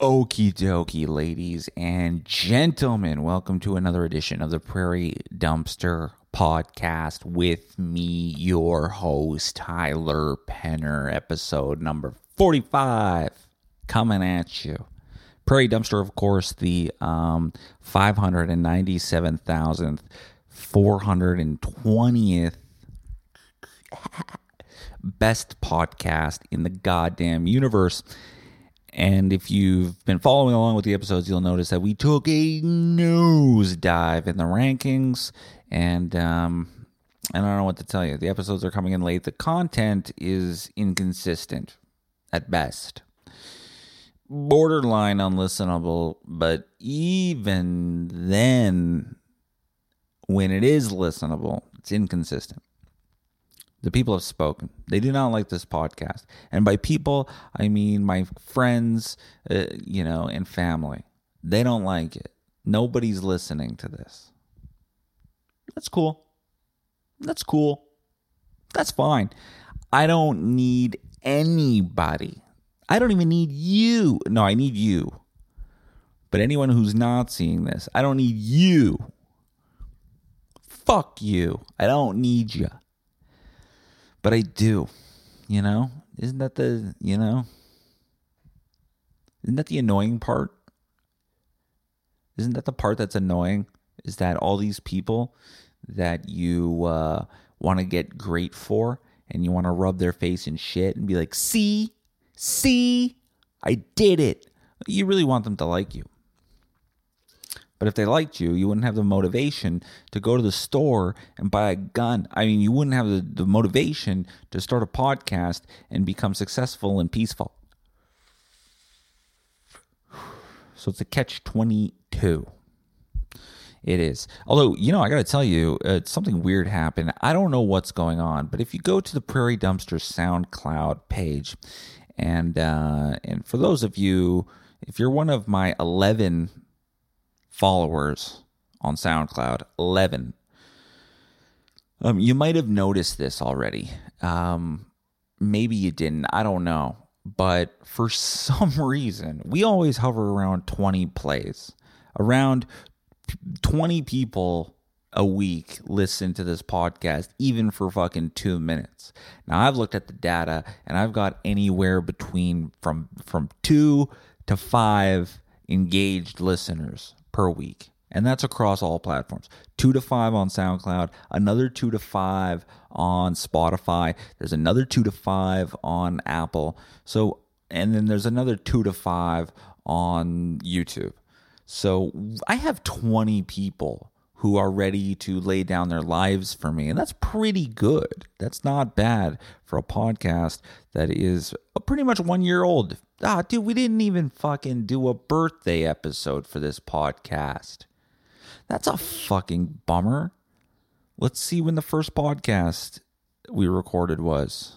Okie dokie, ladies and gentlemen. Welcome to another edition of the Prairie Dumpster podcast with me, your host, Tyler Penner, episode number 45, coming at you. Prairie Dumpster, of course, the um, 597,420th best podcast in the goddamn universe. And if you've been following along with the episodes, you'll notice that we took a nosedive in the rankings. And um, I don't know what to tell you. The episodes are coming in late. The content is inconsistent at best, borderline unlistenable. But even then, when it is listenable, it's inconsistent. The people have spoken. They do not like this podcast. And by people, I mean my friends, uh, you know, and family. They don't like it. Nobody's listening to this. That's cool. That's cool. That's fine. I don't need anybody. I don't even need you. No, I need you. But anyone who's not seeing this, I don't need you. Fuck you. I don't need you but I do. You know, isn't that the you know? Isn't that the annoying part? Isn't that the part that's annoying? Is that all these people that you uh, want to get great for, and you want to rub their face in shit and be like, "See, see, I did it." You really want them to like you. But if they liked you, you wouldn't have the motivation to go to the store and buy a gun. I mean, you wouldn't have the, the motivation to start a podcast and become successful and peaceful. So it's a catch 22. It is. Although, you know, I got to tell you, uh, something weird happened. I don't know what's going on, but if you go to the Prairie Dumpster SoundCloud page, and uh, and for those of you, if you're one of my 11 followers on SoundCloud, 11. Um, you might have noticed this already. Um, maybe you didn't. I don't know. But for some reason, we always hover around 20 plays. Around 20 people a week listen to this podcast, even for fucking two minutes. Now I've looked at the data and I've got anywhere between from from two to five engaged listeners per week. And that's across all platforms. Two to five on SoundCloud, another two to five on Spotify. There's another two to five on Apple. So, and then there's another two to five on YouTube. So I have 20 people who are ready to lay down their lives for me. And that's pretty good. That's not bad for a podcast that is pretty much one year old. Ah, dude, we didn't even fucking do a birthday episode for this podcast. That's a fucking bummer. Let's see when the first podcast we recorded was.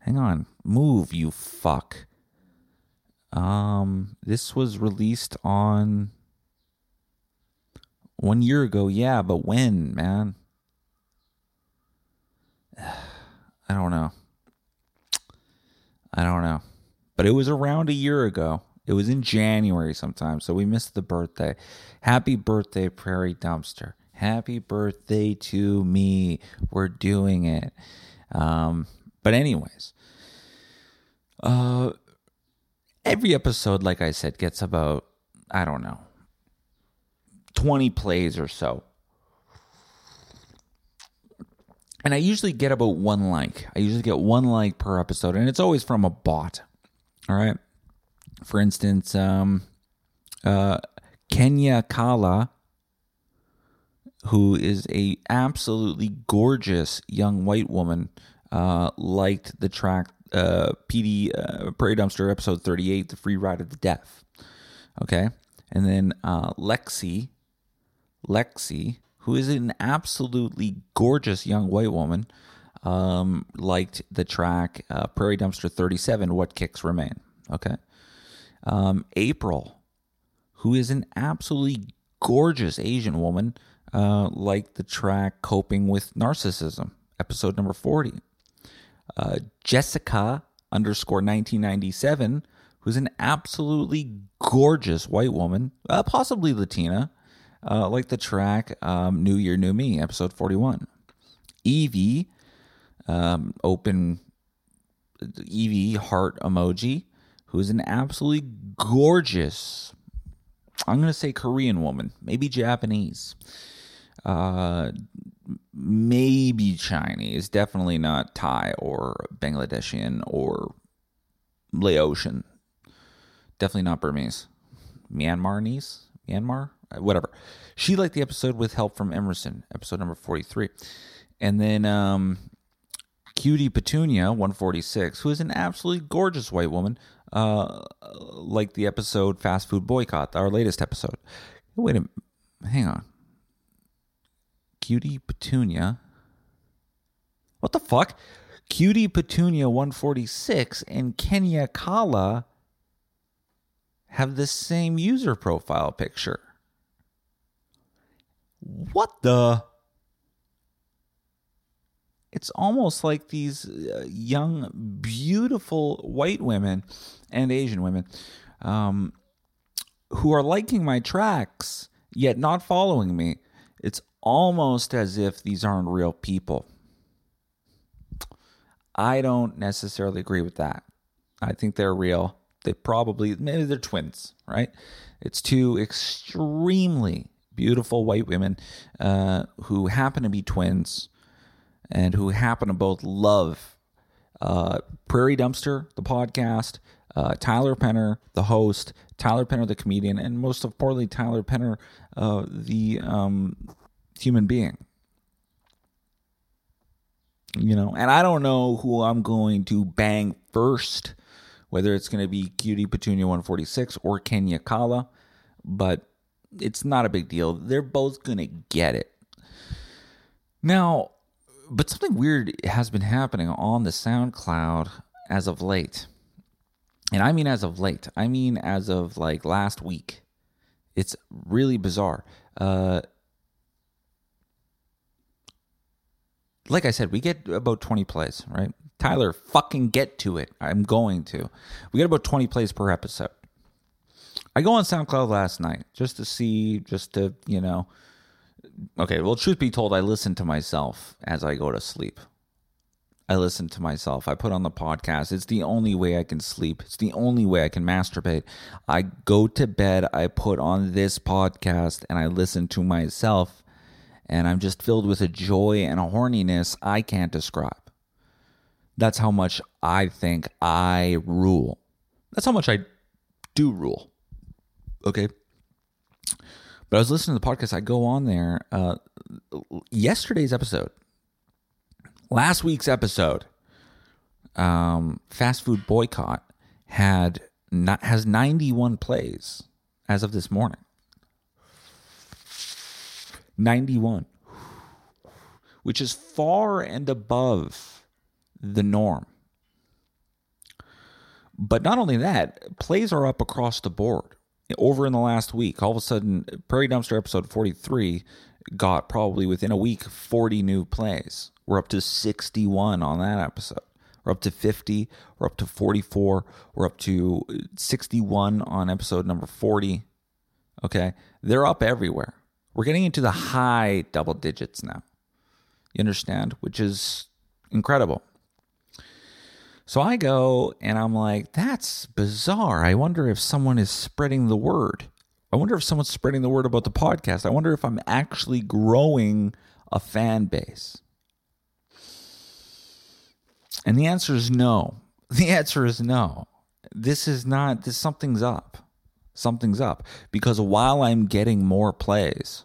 Hang on. Move, you fuck. Um, this was released on one year ago. Yeah, but when, man? I don't know. I don't know. But it was around a year ago. It was in January sometime, so we missed the birthday. Happy birthday, Prairie Dumpster. Happy birthday to me. We're doing it. Um, but anyways, uh, every episode, like I said, gets about, I don't know, 20 plays or so. And I usually get about one like. I usually get one like per episode, and it's always from a bot. All right. For instance, um, uh, Kenya Kala, who is a absolutely gorgeous young white woman, uh, liked the track uh, PD uh, Prairie Dumpster episode 38, The Free Ride of the Deaf. Okay. And then uh, Lexi, Lexi, who is an absolutely gorgeous young white woman, um, liked the track uh, Prairie Dumpster 37, What Kicks Remain. Okay. Um, April, who is an absolutely gorgeous Asian woman, uh, liked the track Coping with Narcissism, episode number 40. Uh, Jessica underscore 1997, who's an absolutely gorgeous white woman, uh, possibly Latina, uh, like the track um, New Year, New Me, episode 41. Evie, um, open Evie heart emoji, who's an absolutely gorgeous, I'm going to say Korean woman, maybe Japanese, uh, maybe Chinese, definitely not Thai or Bangladeshian or Laotian, definitely not Burmese, Myanmarese, Myanmar, whatever. She liked the episode with help from Emerson, episode number 43. And then um, Cutie Petunia, 146, who is an absolutely gorgeous white woman, uh, like the episode Fast Food Boycott, our latest episode. Wait a minute. Hang on. Cutie Petunia. What the fuck? Cutie Petunia 146 and Kenya Kala have the same user profile picture. What the? It's almost like these uh, young, beautiful white women and Asian women um, who are liking my tracks yet not following me. It's almost as if these aren't real people. I don't necessarily agree with that. I think they're real. They probably, maybe they're twins, right? It's two extremely beautiful white women uh, who happen to be twins and who happen to both love uh, Prairie Dumpster, the podcast, uh, Tyler Penner, the host, Tyler Penner, the comedian, and most importantly, Tyler Penner, uh, the um, human being. You know, and I don't know who I'm going to bang first, whether it's going to be Cutie Petunia 146 or Kenya Kala, but it's not a big deal. They're both going to get it. Now, but something weird has been happening on the SoundCloud as of late. And I mean as of late. I mean as of like last week. It's really bizarre. Uh, like I said, we get about 20 plays, right? Tyler, fucking get to it. I'm going to. We get about 20 plays per episode. I go on SoundCloud last night just to see, just to, you know. Okay, well, truth be told, I listen to myself as I go to sleep. I listen to myself. I put on the podcast. It's the only way I can sleep. It's the only way I can masturbate. I go to bed, I put on this podcast, and I listen to myself and I'm just filled with a joy and a horniness I can't describe. That's how much I think I rule. That's how much I do rule. Okay. But I was listening to the podcast. I go on there. Uh, yesterday's episode, last week's episode, um, fast food boycott had not has 91 plays as of this morning. 91, which is far and above the norm. But not only that, plays are up across the board. Over in the last week, all of a sudden, Prairie Dumpster episode 43 got probably within a week 40 new plays. We're up to 61 on that episode. We're up to 50. We're up to 44. We're up to 61 on episode number 40. Okay. They're up everywhere. We're getting into the high double digits now. You understand? Which is incredible. So I go and I'm like, that's bizarre. I wonder if someone is spreading the word. I wonder if someone's spreading the word about the podcast. I wonder if I'm actually growing a fan base. And the answer is no. The answer is no. This is not, this something's up something's up because while I'm getting more plays,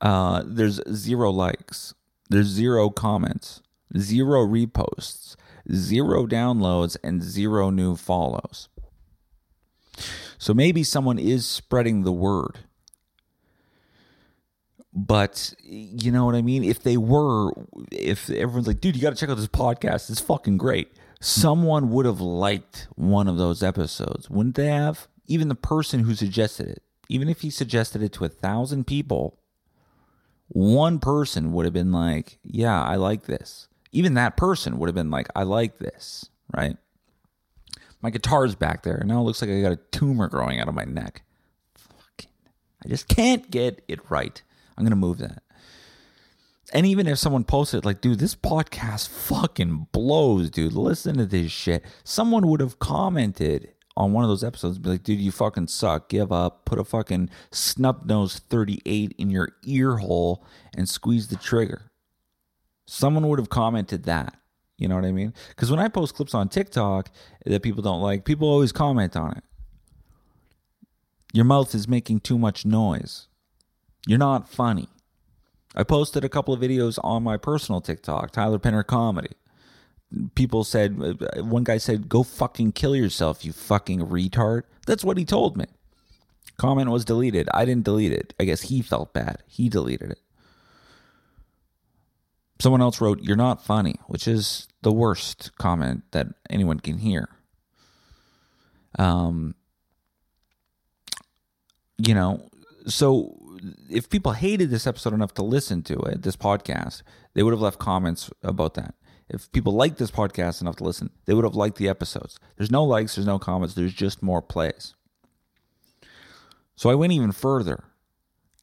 uh, there's zero likes, there's zero comments, zero reposts, zero downloads, and zero new follows. So maybe someone is spreading the word. But you know what I mean? If they were, if everyone's like, dude, you got to check out this podcast, it's fucking great someone would have liked one of those episodes, wouldn't they have? Even the person who suggested it, even if he suggested it to a thousand people, one person would have been like, Yeah, I like this. even that person would have been like, I like this, right? My guitar's back there, now it looks like I got a tumor growing out of my neck. Fucking, I just can't get it right. I'm gonna move that. And even if someone posted like, dude, this podcast fucking blows, dude. Listen to this shit. Someone would have commented on one of those episodes, be like, dude, you fucking suck. Give up. Put a fucking snub nose 38 in your ear hole and squeeze the trigger. Someone would have commented that. You know what I mean? Because when I post clips on TikTok that people don't like, people always comment on it. Your mouth is making too much noise. You're not funny. I posted a couple of videos on my personal TikTok, Tyler Penner Comedy. People said, one guy said, go fucking kill yourself, you fucking retard. That's what he told me. Comment was deleted. I didn't delete it. I guess he felt bad. He deleted it. Someone else wrote, You're not funny, which is the worst comment that anyone can hear. Um, you know, so if people hated this episode enough to listen to it, this podcast, they would have left comments about that. If people liked this podcast enough to listen, they would have liked the episodes. There's no likes, there's no comments, there's just more plays. So I went even further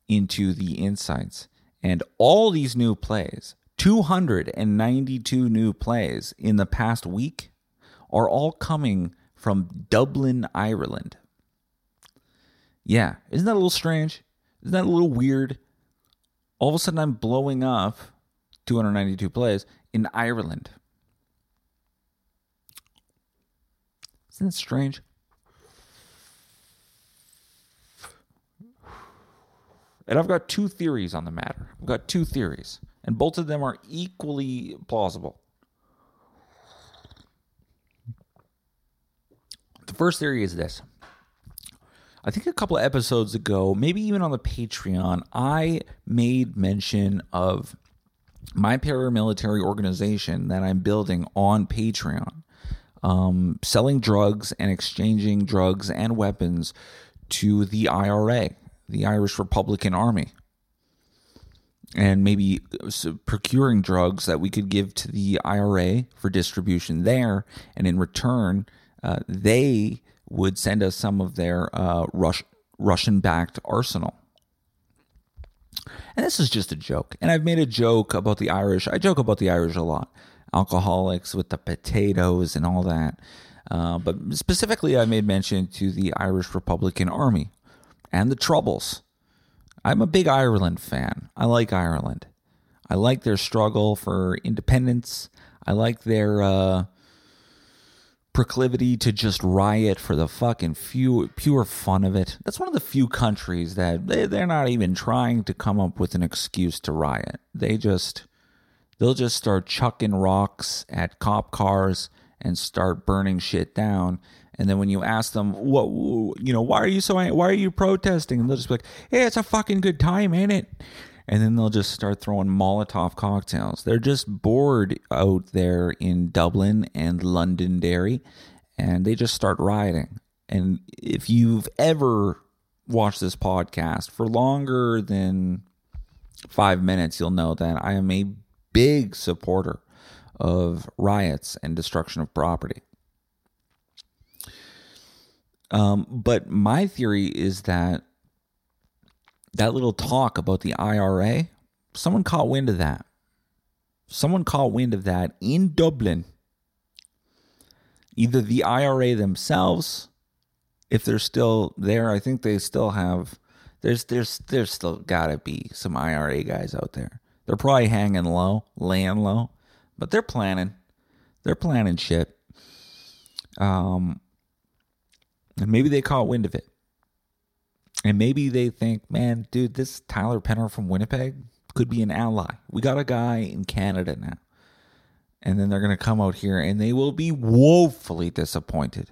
into the insights, and all these new plays, 292 new plays in the past week, are all coming from Dublin, Ireland. Yeah, isn't that a little strange? Isn't that a little weird? All of a sudden, I'm blowing up 292 plays in Ireland. Isn't that strange? And I've got two theories on the matter. I've got two theories, and both of them are equally plausible. The first theory is this I think a couple of episodes ago, maybe even on the Patreon, I made mention of my paramilitary organization that I'm building on Patreon, um, selling drugs and exchanging drugs and weapons to the IRA, the Irish Republican Army, and maybe procuring drugs that we could give to the IRA for distribution there, and in return, uh, they would send us some of their uh, Rus- Russian backed arsenal. And this is just a joke. And I've made a joke about the Irish. I joke about the Irish a lot. Alcoholics with the potatoes and all that. Uh, but specifically, I made mention to the Irish Republican Army and the Troubles. I'm a big Ireland fan. I like Ireland. I like their struggle for independence. I like their uh, proclivity to just riot for the fucking few, pure fun of it. That's one of the few countries that they, they're not even trying to come up with an excuse to riot. They just, they'll just start chucking rocks at cop cars and start burning shit down. And then when you ask them, what, you know, why are you so, why are you protesting? And they'll just be like, hey, it's a fucking good time, ain't it? And then they'll just start throwing Molotov cocktails. They're just bored out there in Dublin and Londonderry, and they just start rioting. And if you've ever watched this podcast for longer than five minutes, you'll know that I am a big supporter of riots and destruction of property. Um, but my theory is that that little talk about the IRA, someone caught wind of that. Someone caught wind of that in Dublin. Either the IRA themselves, if they're still there, I think they still have. There's there's there's still gotta be some IRA guys out there. They're probably hanging low, laying low, but they're planning. They're planning shit. Um, and maybe they caught wind of it. And maybe they think, man, dude, this Tyler Penner from Winnipeg could be an ally. We got a guy in Canada now. And then they're going to come out here and they will be woefully disappointed.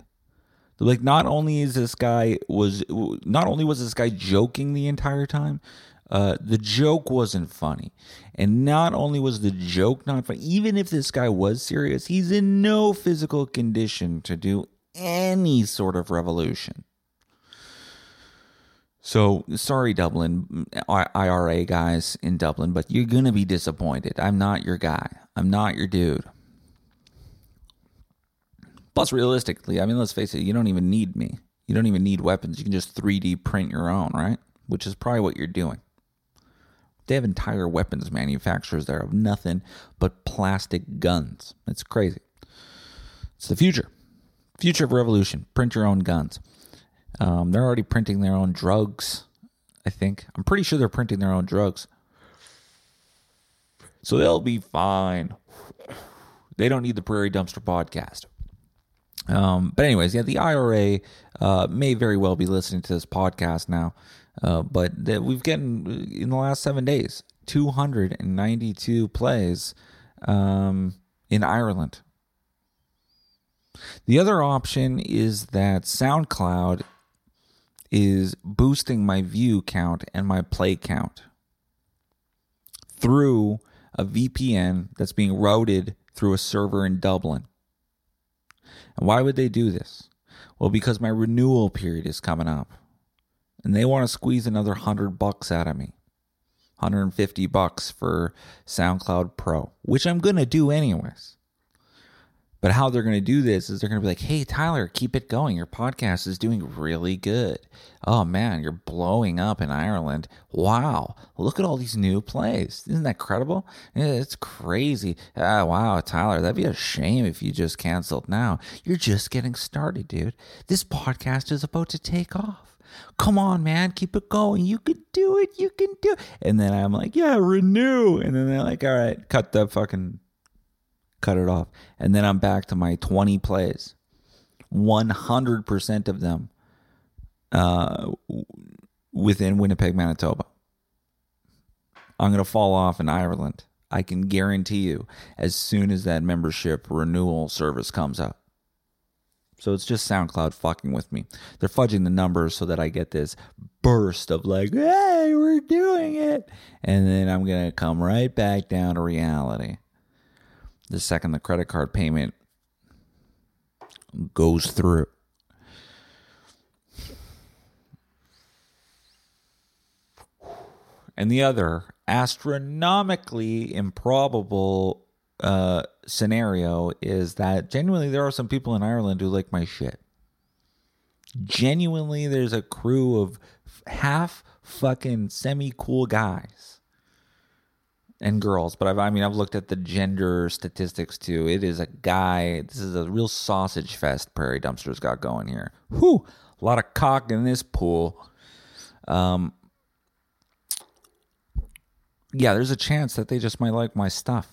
They're like, not only is this guy was, not only was this guy joking the entire time, uh, the joke wasn't funny. And not only was the joke not funny, even if this guy was serious, he's in no physical condition to do any sort of revolution. So sorry, Dublin IRA guys in Dublin, but you're gonna be disappointed. I'm not your guy. I'm not your dude. Plus, realistically, I mean, let's face it, you don't even need me. You don't even need weapons. You can just 3D print your own, right? Which is probably what you're doing. They have entire weapons manufacturers there of nothing but plastic guns. It's crazy. It's the future. Future of revolution. Print your own guns. Um, they're already printing their own drugs, I think. I'm pretty sure they're printing their own drugs. So they'll be fine. They don't need the Prairie Dumpster podcast. Um, but anyways, yeah, the IRA uh, may very well be listening to this podcast now. Uh, but we've gotten in the last seven days 292 plays um, in Ireland. The other option is that SoundCloud is boosting my view count and my play count through a VPN that's being routed through a server in Dublin. And why would they do this? Well, because my renewal period is coming up. And they want to squeeze another 100 bucks out of me. 150 bucks for SoundCloud Pro, which I'm going to do anyways. But how they're going to do this is they're going to be like, hey, Tyler, keep it going. Your podcast is doing really good. Oh, man, you're blowing up in Ireland. Wow. Look at all these new plays. Isn't that credible? It's crazy. Ah, wow, Tyler, that'd be a shame if you just canceled now. You're just getting started, dude. This podcast is about to take off. Come on, man, keep it going. You can do it. You can do it. And then I'm like, yeah, renew. And then they're like, all right, cut the fucking cut it off. And then I'm back to my 20 plays. 100% of them uh, within Winnipeg, Manitoba. I'm going to fall off in Ireland. I can guarantee you as soon as that membership renewal service comes up. So it's just SoundCloud fucking with me. They're fudging the numbers so that I get this burst of like, hey, we're doing it. And then I'm going to come right back down to reality the second the credit card payment goes through. And the other astronomically improbable uh, scenario is that genuinely there are some people in Ireland who like my shit. Genuinely, there's a crew of half fucking semi cool guys and girls, but I've, I mean, I've looked at the gender statistics too. It is a guy. This is a real sausage fest. Prairie Dumpsters got going here. Whew, a lot of cock in this pool. Um, yeah, there's a chance that they just might like my stuff.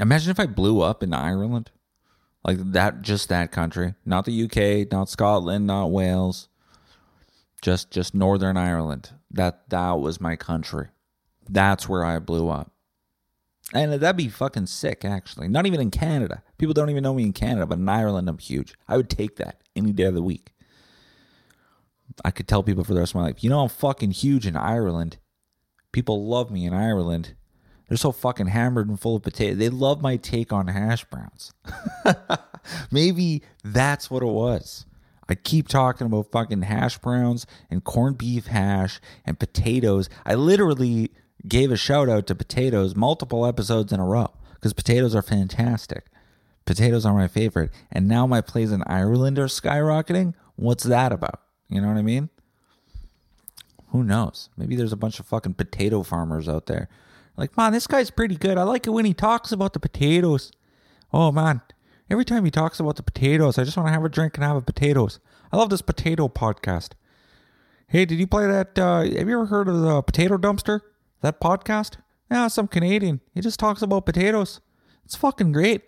Imagine if I blew up in Ireland, like that, just that country, not the UK, not Scotland, not Wales, just just Northern Ireland. That that was my country. That's where I blew up. And that'd be fucking sick, actually. Not even in Canada. People don't even know me in Canada, but in Ireland, I'm huge. I would take that any day of the week. I could tell people for the rest of my life, you know, I'm fucking huge in Ireland. People love me in Ireland. They're so fucking hammered and full of potatoes. They love my take on hash browns. Maybe that's what it was. I keep talking about fucking hash browns and corned beef hash and potatoes. I literally gave a shout out to potatoes multiple episodes in a row because potatoes are fantastic. Potatoes are my favorite. And now my plays in Ireland are skyrocketing. What's that about? You know what I mean? Who knows? Maybe there's a bunch of fucking potato farmers out there. Like, man, this guy's pretty good. I like it when he talks about the potatoes. Oh, man. Every time he talks about the potatoes, I just want to have a drink and have a potatoes. I love this potato podcast. Hey, did you play that? Uh, have you ever heard of the potato dumpster? That podcast? Yeah, some Canadian. He just talks about potatoes. It's fucking great.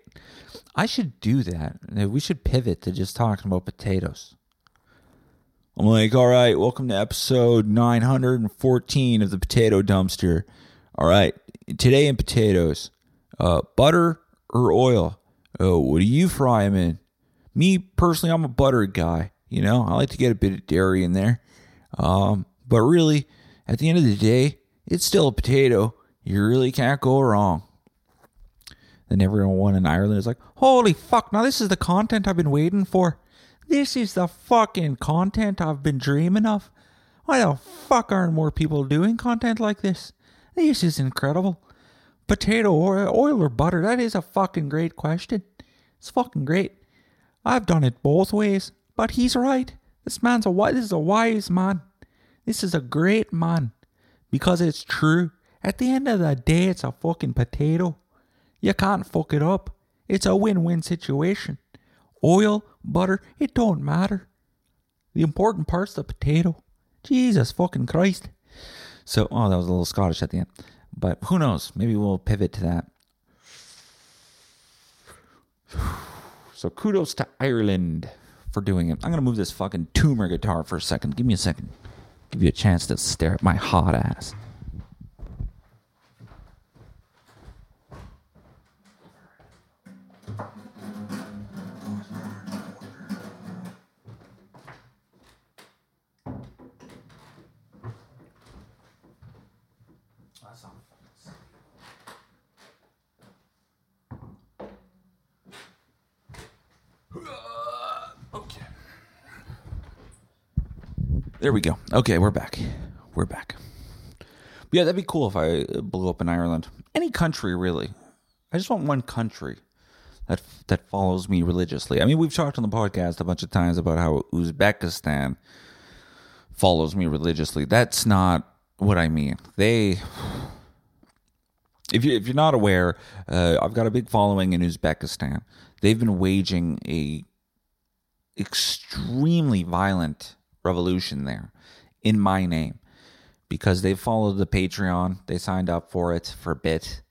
I should do that. We should pivot to just talking about potatoes. I'm like, all right, welcome to episode 914 of the Potato Dumpster. All right, today in potatoes, uh, butter or oil? Oh, what do you fry them in? Me personally, I'm a butter guy. You know, I like to get a bit of dairy in there. Um, but really, at the end of the day, it's still a potato. You really can't go wrong. Then everyone in Ireland is like, holy fuck, now this is the content I've been waiting for. This is the fucking content I've been dreaming of. Why the fuck aren't more people doing content like this? This is incredible. potato or oil or butter? That is a fucking great question. It's fucking great. I've done it both ways, but he's right. This man's a. This is a wise man. This is a great man because it's true. At the end of the day, it's a fucking potato. You can't fuck it up. It's a win-win situation. Oil, butter, it don't matter. The important part's the potato. Jesus fucking Christ. So, oh, that was a little Scottish at the end. But who knows? Maybe we'll pivot to that. So kudos to Ireland for doing it. I'm gonna move this fucking tumor guitar for a second. Give me a second. Give you a chance to stare at my hot ass. There we go. Okay, we're back. We're back. Yeah, that'd be cool if I blew up in Ireland. Any country, really. I just want one country that that follows me religiously. I mean, we've talked on the podcast a bunch of times about how Uzbekistan follows me religiously. That's not what I mean. They if you if you're not aware, uh, I've got a big following in Uzbekistan. They've been waging a extremely violent revolution there in my name because they followed the Patreon. They signed up for it for a bit,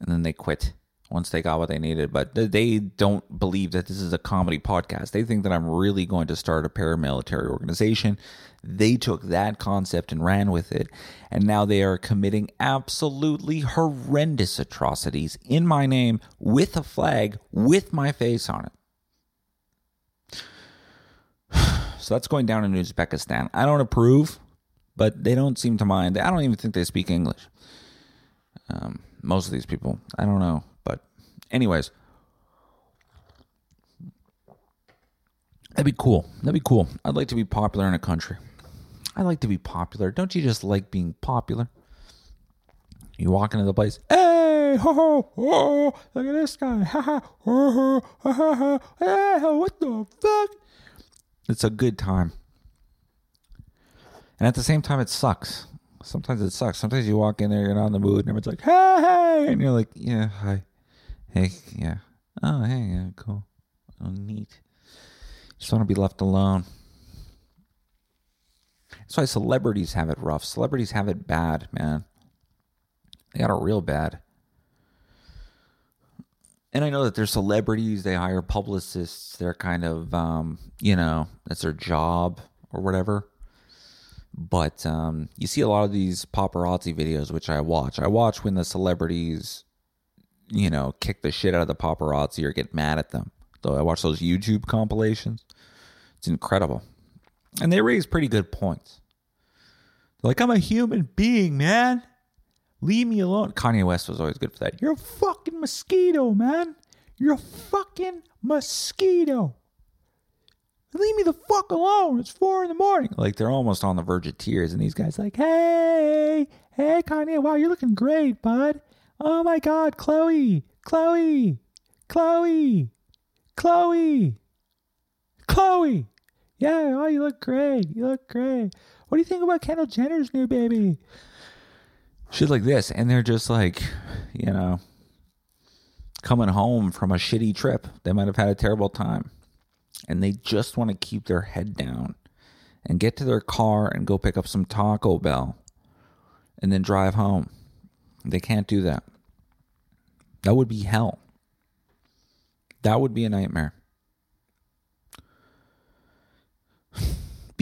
and then they quit once they got what they needed. But they don't believe that this is a comedy podcast. They think that I'm really going to start a paramilitary organization. They took that concept and ran with it, and now they are committing absolutely horrendous atrocities in my name with a flag with my face on it. So that's going down in Uzbekistan. I don't approve, but they don't seem to mind. I don't even think they speak English. Um, most of these people, I don't know. But, anyways, that'd be cool. That'd be cool. I'd like to be popular in a country. I like to be popular. Don't you just like being popular? You walk into the place, hey, ho, ho, ho, look at this guy, ha, ha, ho, ho, ha, ha, ha, hey, what the fuck? It's a good time. And at the same time, it sucks. Sometimes it sucks. Sometimes you walk in there, you're not in the mood, and everyone's like, hey, hey, and you're like, yeah, hi, hey, yeah, oh, hey, yeah, cool, oh, neat. Just want to be left alone. That's why celebrities have it rough. Celebrities have it bad, man. They got it real bad. And I know that they're celebrities, they hire publicists, they're kind of, um, you know, that's their job or whatever. But um, you see a lot of these paparazzi videos, which I watch. I watch when the celebrities, you know, kick the shit out of the paparazzi or get mad at them. Though I watch those YouTube compilations. It's incredible. And they raise pretty good points. They're like, I'm a human being, man. Leave me alone. Kanye West was always good for that. You're a fucking mosquito, man. You're a fucking mosquito. Leave me the fuck alone. It's four in the morning. Like they're almost on the verge of tears, and these guys like, hey, hey, Kanye, wow, you're looking great, bud. Oh my God, Chloe, Chloe, Chloe, Chloe, Chloe. Yeah, oh, you look great. You look great. What do you think about Kendall Jenner's new baby? Shit like this. And they're just like, you know, coming home from a shitty trip. They might have had a terrible time. And they just want to keep their head down and get to their car and go pick up some Taco Bell and then drive home. They can't do that. That would be hell. That would be a nightmare.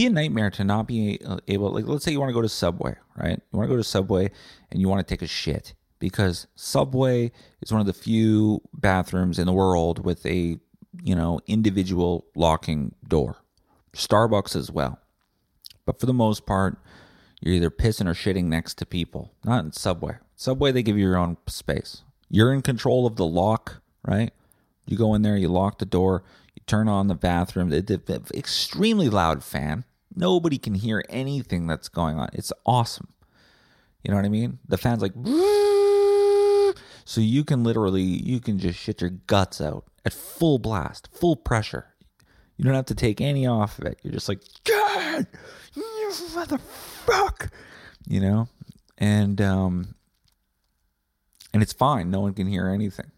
Be a nightmare to not be uh, able like let's say you want to go to subway right? You want to go to subway and you want to take a shit because subway is one of the few bathrooms in the world with a you know individual locking door. Starbucks as well. But for the most part you're either pissing or shitting next to people. Not in subway. Subway they give you your own space. You're in control of the lock right? You go in there you lock the door you turn on the bathroom, the, the, extremely loud fan. Nobody can hear anything that's going on. It's awesome. You know what I mean? The fan's like, So you can literally you can just shit your guts out at full blast, full pressure. You don't have to take any off of it. You're just like, God, you you know, and um, and it's fine. No one can hear anything.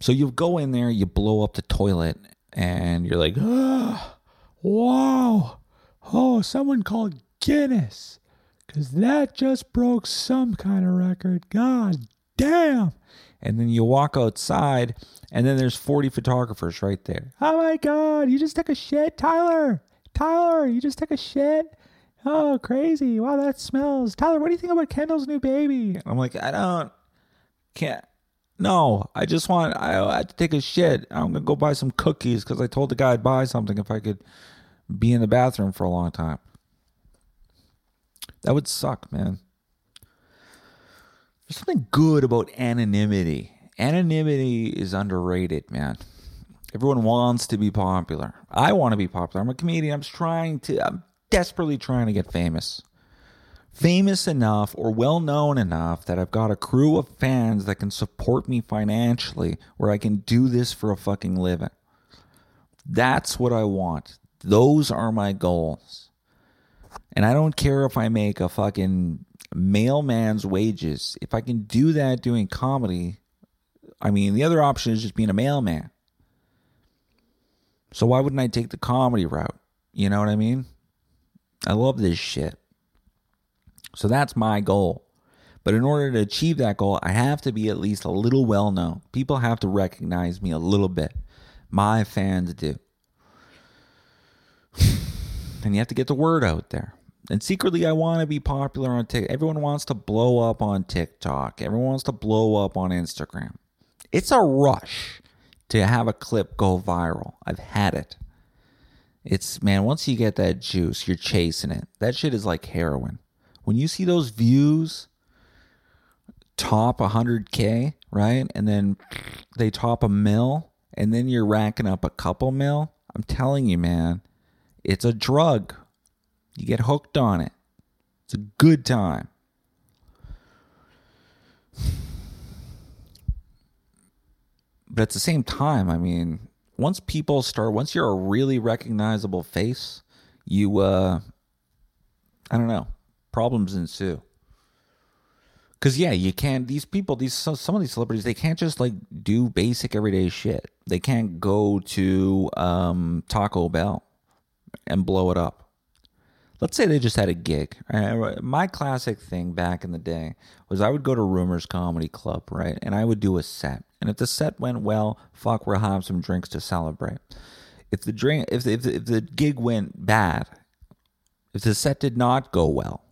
So you go in there, you blow up the toilet, and you're like, wow, oh, someone called Guinness, because that just broke some kind of record. God damn. And then you walk outside, and then there's 40 photographers right there. Oh my God, you just took a shit, Tyler. Tyler, you just took a shit. Oh, crazy. Wow, that smells. Tyler, what do you think about Kendall's new baby? I'm like, I don't, can't. No, I just want, I, had to take a shit. I'm to go buy some cookies because I told the guy I'd buy something if I could be in the bathroom for a long time. That would suck, man. There's something good about anonymity. Anonymity is underrated, man. Everyone wants to be popular. I want to be popular. I'm a comedian. I'm trying to, I'm desperately trying to get famous. Famous enough or well known enough that I've got a crew of fans that can support me financially where I can do this for a fucking living. That's what I want. Those are my goals. And I don't care if I make a fucking mailman's wages. If I can do that doing comedy, I mean, the other option is just being a mailman. So why wouldn't I take the comedy route? You know what I mean? I love this shit. So that's my goal. But in order to achieve that goal, I have to be at least a little well known. People have to recognize me a little bit. My fans do. and you have to get the word out there. And secretly, I want to be popular on TikTok. Everyone wants to blow up on TikTok. Everyone wants to blow up on Instagram. It's a rush to have a clip go viral. I've had it. It's man, once you get that juice, you're chasing it. That shit is like heroin. When you see those views top 100k, right? And then they top a mill and then you're racking up a couple mil, I'm telling you, man, it's a drug. You get hooked on it. It's a good time. But at the same time, I mean, once people start once you're a really recognizable face you uh i don't know problems ensue because yeah you can't these people these some of these celebrities they can't just like do basic everyday shit they can't go to um taco bell and blow it up let's say they just had a gig. My classic thing back in the day was I would go to Rumors Comedy Club, right? And I would do a set. And if the set went well, fuck, we'll have some drinks to celebrate. If the drink, if if if the gig went bad, if the set did not go well,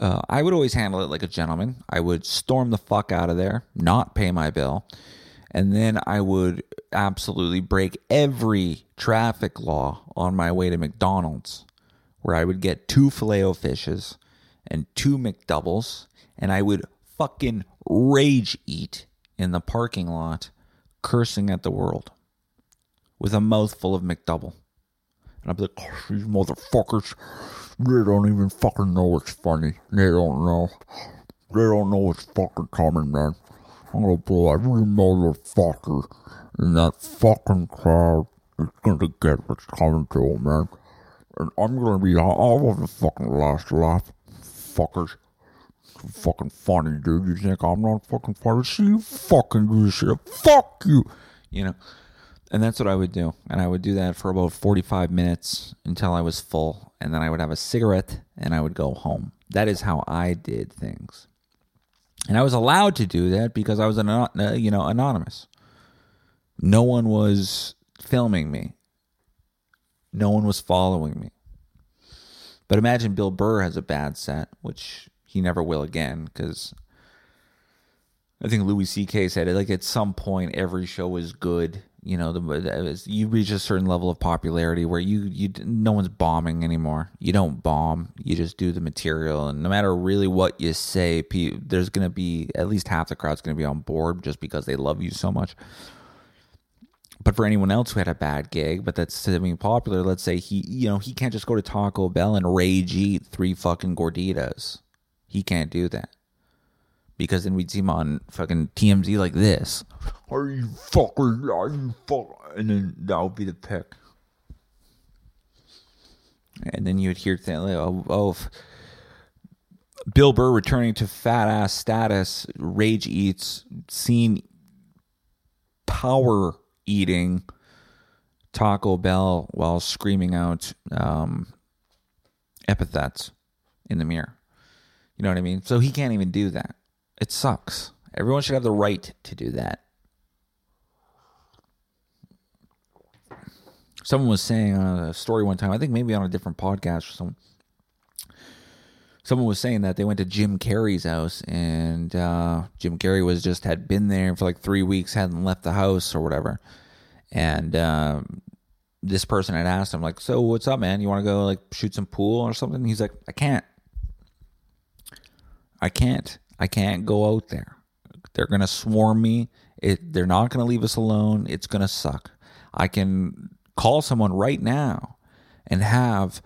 uh, I would always handle it like a gentleman. I would storm the fuck out of there, not pay my bill, and then I would absolutely break every traffic law on my way to McDonald's, where I would get two filet o fishes and two McDoubles, and I would fucking rage eat in the parking lot, cursing at the world with a mouthful of McDouble. And I'd be like, oh, these motherfuckers, they don't even fucking know it's funny. They don't know. They don't know it's fucking coming, man. I'm gonna blow every motherfucker in that fucking crowd is gonna get what's coming to them, man. And I'm gonna be all of the fucking last laugh. Fuckers. Fucking funny, dude. You think I'm not fucking funny? See you fucking do shit. Fuck you. You know? And that's what I would do. And I would do that for about 45 minutes until I was full. And then I would have a cigarette and I would go home. That is how I did things. And I was allowed to do that because I was an, uh, you know anonymous. No one was filming me. No one was following me. But imagine Bill Burr has a bad set, which he never will again because I think Louis C.K. said it. Like at some point, every show is good you know the you reach a certain level of popularity where you you no one's bombing anymore. You don't bomb. You just do the material. And no matter really what you say there's going to be at least half the crowd's going to be on board just because they love you so much. But for anyone else who had a bad gig but that's semi popular let's say he you know he can't just go to taco bell and rage eat three fucking gorditas. He can't do that because then we'd see him on fucking TMZ like this. Are you fuckers? Are you fuck? And then that would be the pick. And then you'd hear things like, oh, oh Bill Burr returning to fat ass status, rage eats, seen power eating Taco Bell while screaming out um, epithets in the mirror. You know what I mean? So he can't even do that. It sucks. Everyone should have the right to do that. Someone was saying on a story one time, I think maybe on a different podcast or something. Someone was saying that they went to Jim Carrey's house and uh, Jim Carrey was just had been there for like three weeks, hadn't left the house or whatever. And uh, this person had asked him, like, so what's up, man? You want to go like shoot some pool or something? He's like, I can't. I can't. I can't go out there. They're gonna swarm me. It, they're not gonna leave us alone. It's gonna suck. I can call someone right now and have,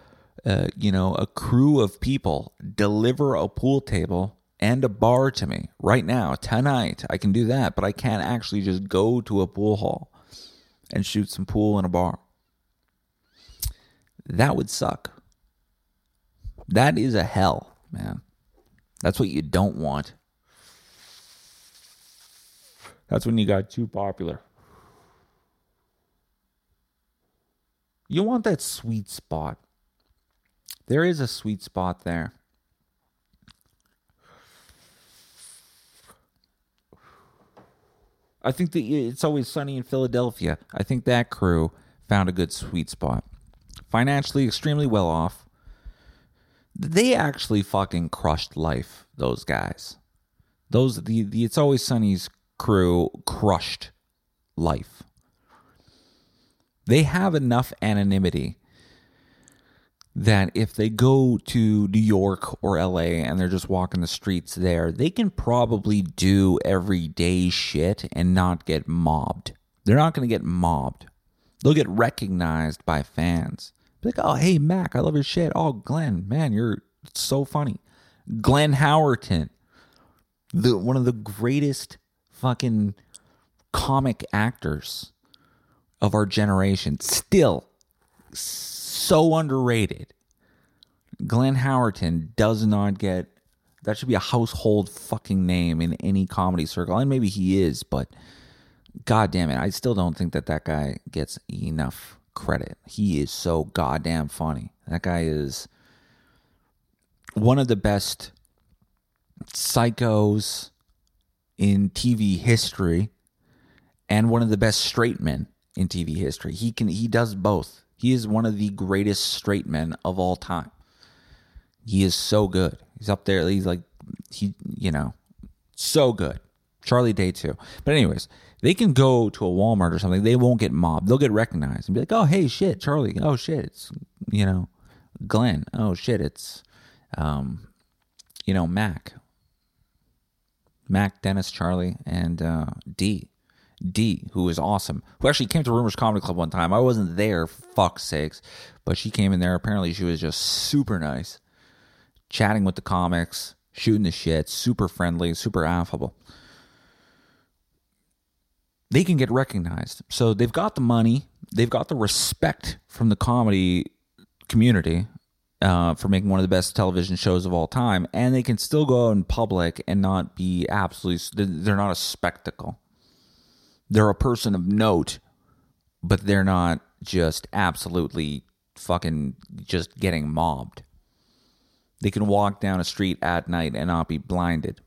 uh, you know, a crew of people deliver a pool table and a bar to me right now tonight. I can do that, but I can't actually just go to a pool hall and shoot some pool in a bar. That would suck. That is a hell, man. That's what you don't want. That's when you got too popular. You want that sweet spot. There is a sweet spot there. I think that it's always sunny in Philadelphia. I think that crew found a good sweet spot. Financially extremely well off they actually fucking crushed life. Those guys, those the, the It's Always Sunny's crew crushed life. They have enough anonymity that if they go to New York or LA and they're just walking the streets there, they can probably do everyday shit and not get mobbed. They're not going to get mobbed. They'll get recognized by fans. Be like, oh, hey, Mac, I love your shit. Oh, Glenn, man, you're so funny. Glenn Howerton, the one of the greatest fucking comic actors of our generation, still so underrated. Glenn Howerton does not get that should be a household fucking name in any comedy circle, and maybe he is, but god damn it, I still don't think that that guy gets enough credit. He is so goddamn funny. That guy is one of the best psychos in TV history and one of the best straight men in TV history. He can he does both. He is one of the greatest straight men of all time. He is so good. He's up there. He's like he, you know, so good. Charlie Day too. But anyways, they can go to a Walmart or something. They won't get mobbed. They'll get recognized and be like, "Oh, hey, shit, Charlie. Oh, shit, it's you know, Glenn. Oh, shit, it's um, you know, Mac, Mac, Dennis, Charlie, and uh, Dee. Dee, who is awesome, who actually came to Rumors Comedy Club one time. I wasn't there, fuck's sakes, but she came in there. Apparently, she was just super nice, chatting with the comics, shooting the shit, super friendly, super affable they can get recognized. So they've got the money, they've got the respect from the comedy community uh, for making one of the best television shows of all time, and they can still go out in public and not be absolutely. They're not a spectacle. They're a person of note, but they're not just absolutely fucking just getting mobbed. They can walk down a street at night and not be blinded.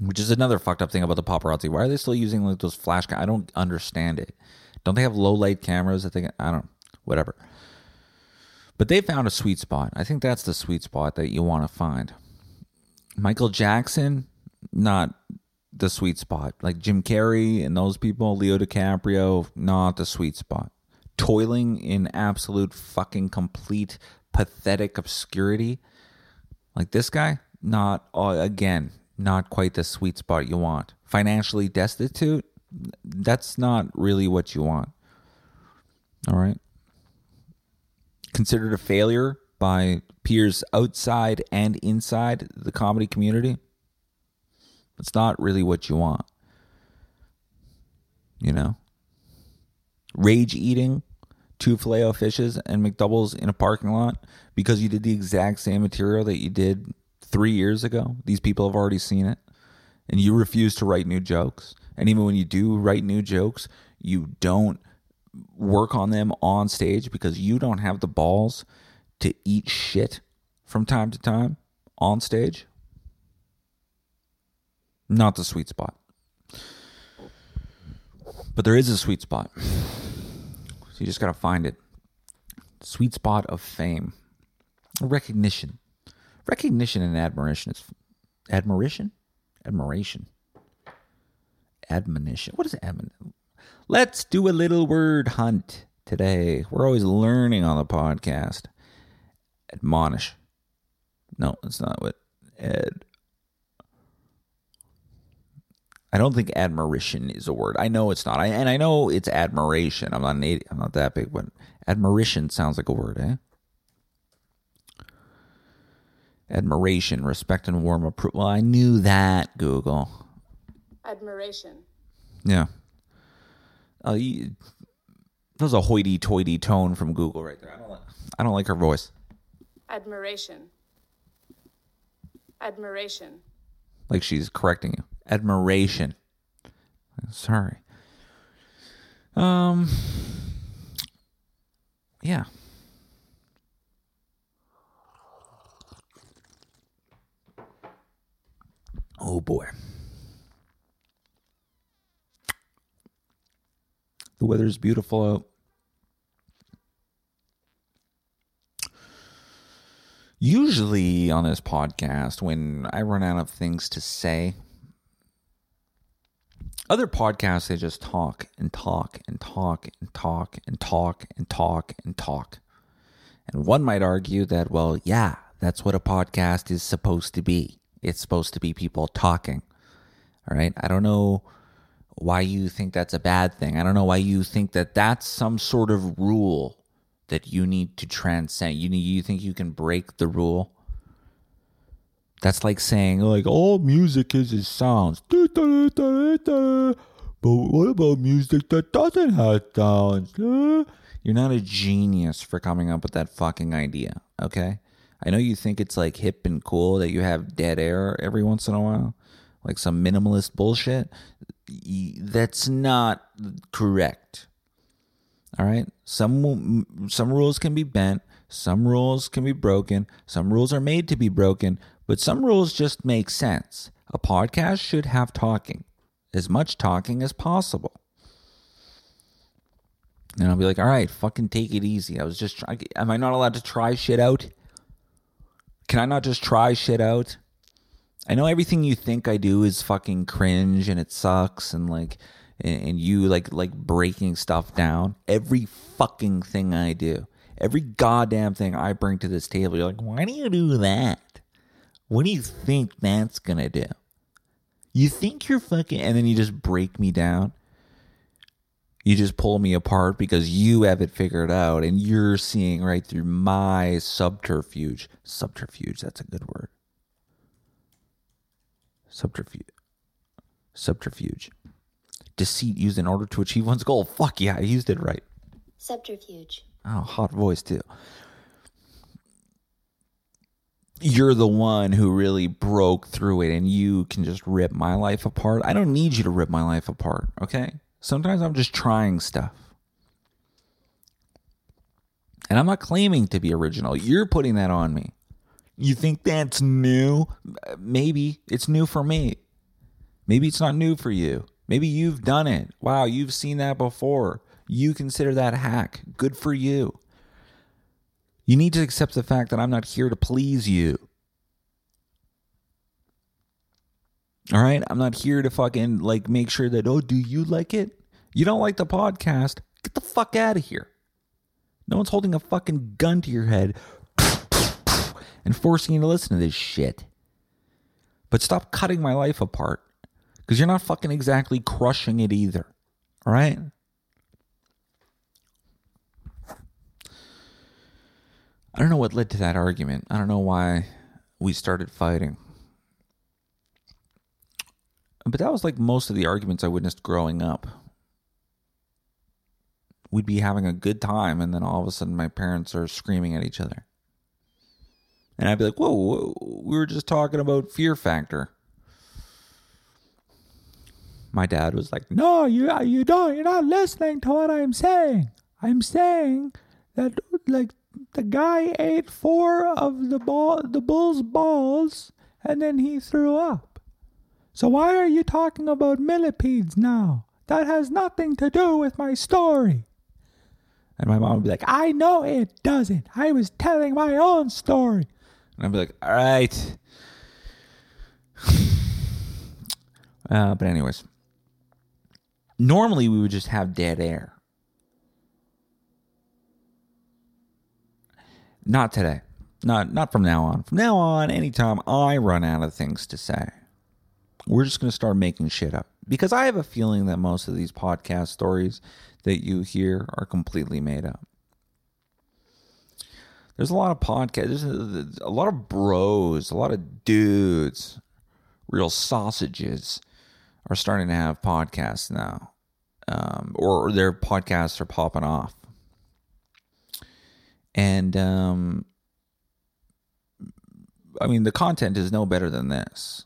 Which is another fucked up thing about the paparazzi. Why are they still using like those flash? Cam- I don't understand it. Don't they have low light cameras? I think I don't. Whatever. But they found a sweet spot. I think that's the sweet spot that you want to find. Michael Jackson, not the sweet spot. Like Jim Carrey and those people, Leo DiCaprio, not the sweet spot. Toiling in absolute fucking complete pathetic obscurity. Like this guy, not uh, again, not quite the sweet spot you want. Financially destitute, that's not really what you want. All right. Considered a failure by peers outside and inside the comedy community. It's not really what you want. You know? Rage eating two filet fishes and McDoubles in a parking lot because you did the exact same material that you did three years ago. These people have already seen it. And you refuse to write new jokes. And even when you do write new jokes, you don't work on them on stage because you don't have the balls to eat shit from time to time on stage. Not the sweet spot. But there is a sweet spot. So you just got to find it. Sweet spot of fame. Recognition. Recognition and admiration is admiration? Admiration. Admonition. What is admonition? Let's do a little word hunt today. We're always learning on the podcast. Admonish. No, that's not what ed. I don't think admiration is a word. I know it's not. I, and I know it's admiration. I'm not an. I'm not that big, but admiration sounds like a word, eh? Admiration, respect, and warm approval. Well, I knew that, Google. Admiration. Yeah. Uh, you, that was a hoity-toity tone from Google right there. I don't like. I don't like her voice. Admiration. Admiration. Like she's correcting you. Admiration. Sorry. Um. Yeah. Oh boy. The weather is beautiful out. Usually on this podcast, when I run out of things to say, other podcasts, they just talk and talk and talk and talk and talk and talk and talk. And one might argue that, well, yeah, that's what a podcast is supposed to be. It's supposed to be people talking. All right. I don't know why you think that's a bad thing. I don't know why you think that that's some sort of rule that you need to transcend. You need, you think you can break the rule? That's like saying like all music is is sounds. But what about music that doesn't have sounds? You're not a genius for coming up with that fucking idea, okay? I know you think it's like hip and cool that you have dead air every once in a while, like some minimalist bullshit. That's not correct. All right. Some some rules can be bent, some rules can be broken, some rules are made to be broken, but some rules just make sense. A podcast should have talking, as much talking as possible. And I'll be like, all right, fucking take it easy. I was just trying. Am I not allowed to try shit out? Can I not just try shit out? I know everything you think I do is fucking cringe and it sucks and like and, you like like breaking stuff down. Every fucking thing I do, every goddamn thing I bring to this table, you're like, why do you do that? What do you think that's gonna do? You think you're fucking, and then you just break me down. You just pull me apart because you have it figured out and you're seeing right through my subterfuge. Subterfuge, that's a good word. Subterfuge. Subterfuge deceit used in order to achieve one's goal. Fuck yeah, I used it right. Subterfuge. Oh, hot voice too. You're the one who really broke through it and you can just rip my life apart. I don't need you to rip my life apart, okay? Sometimes I'm just trying stuff. And I'm not claiming to be original. You're putting that on me. You think that's new? Maybe it's new for me. Maybe it's not new for you. Maybe you've done it. Wow, you've seen that before. You consider that hack. Good for you. You need to accept the fact that I'm not here to please you. All right? I'm not here to fucking like make sure that, oh, do you like it? You don't like the podcast? Get the fuck out of here. No one's holding a fucking gun to your head and forcing you to listen to this shit. But stop cutting my life apart because you're not fucking exactly crushing it either. All right? I don't know what led to that argument. I don't know why we started fighting. But that was like most of the arguments I witnessed growing up. We'd be having a good time, and then all of a sudden, my parents are screaming at each other. And I'd be like, whoa, whoa we were just talking about fear factor. My dad was like, no, you, you don't, you're not listening to what I'm saying. I'm saying that, like, the guy ate four of the ball, the bull's balls, and then he threw up. So why are you talking about millipedes now? That has nothing to do with my story. And my mom would be like, I know it doesn't. I was telling my own story. And I'd be like, all right. uh, but, anyways, normally we would just have dead air. Not today. Not not from now on. From now on, anytime I run out of things to say, we're just going to start making shit up. Because I have a feeling that most of these podcast stories that you hear are completely made up. There's a lot of podcasts, there's a lot of bros, a lot of dudes, real sausages are starting to have podcasts now. Um, or their podcasts are popping off. And um, I mean, the content is no better than this.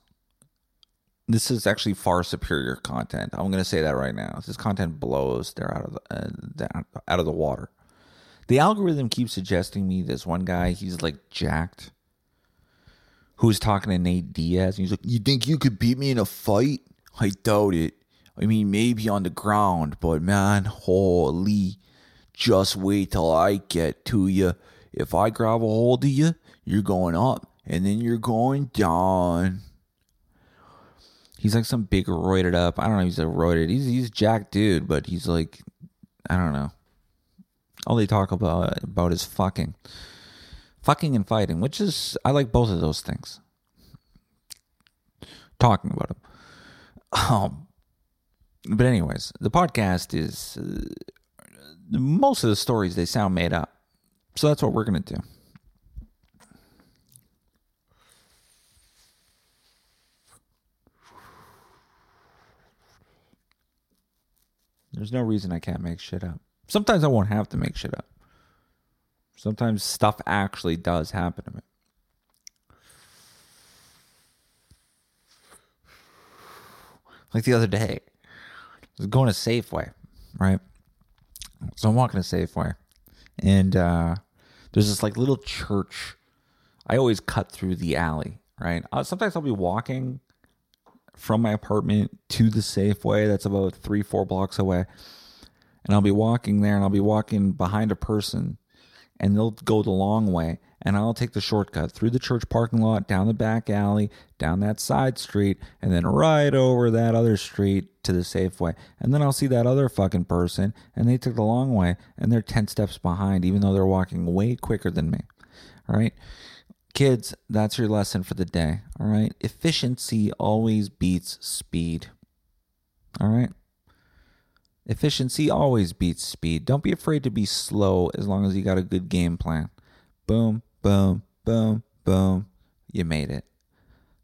This is actually far superior content. I'm going to say that right now. This content blows. They're out of the uh, out of the water. The algorithm keeps suggesting me this one guy. He's like jacked. Who's talking to Nate Diaz? And he's like, "You think you could beat me in a fight? I doubt it. I mean, maybe on the ground, but man, holy, just wait till I get to you. If I grab a hold of you, you're going up, and then you're going down." He's like some big roided up. I don't know. He's a roided. He's he's jack dude, but he's like, I don't know. All they talk about about is fucking, fucking and fighting, which is I like both of those things. Talking about them. Um, but anyways, the podcast is uh, most of the stories they sound made up, so that's what we're gonna do. There's no reason I can't make shit up. Sometimes I won't have to make shit up. Sometimes stuff actually does happen to me. Like the other day, I was going to Safeway, right? So I'm walking to Safeway, and uh, there's this like little church. I always cut through the alley, right? Uh, sometimes I'll be walking from my apartment to the Safeway that's about three, four blocks away. And I'll be walking there and I'll be walking behind a person and they'll go the long way. And I'll take the shortcut through the church parking lot, down the back alley, down that side street, and then right over that other street to the Safeway. And then I'll see that other fucking person and they took the long way and they're 10 steps behind, even though they're walking way quicker than me. All right. Kids, that's your lesson for the day. All right. Efficiency always beats speed. All right. Efficiency always beats speed. Don't be afraid to be slow as long as you got a good game plan. Boom, boom, boom, boom. You made it.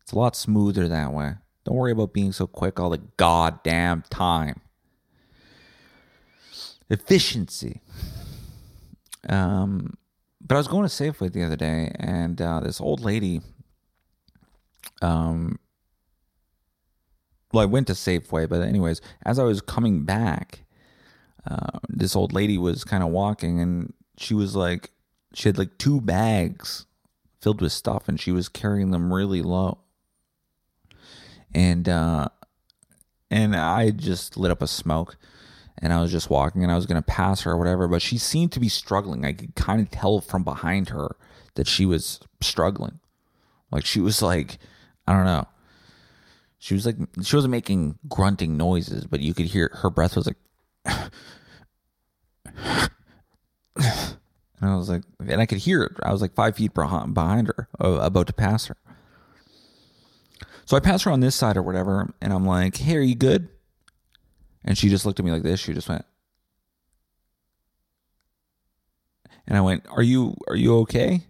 It's a lot smoother that way. Don't worry about being so quick all the goddamn time. Efficiency. Um, but I was going to Safeway the other day, and uh, this old lady. Um, well, I went to Safeway, but anyways, as I was coming back, uh, this old lady was kind of walking, and she was like, she had like two bags filled with stuff, and she was carrying them really low. And uh, and I just lit up a smoke and I was just walking and I was going to pass her or whatever, but she seemed to be struggling. I could kind of tell from behind her that she was struggling. Like she was like, I don't know. She was like, she wasn't making grunting noises, but you could hear her breath was like, and I was like, and I could hear it. I was like five feet behind her, about to pass her. So I pass her on this side or whatever, and I'm like, hey, are you good? And she just looked at me like this. She just went. And I went, "Are you are you okay?"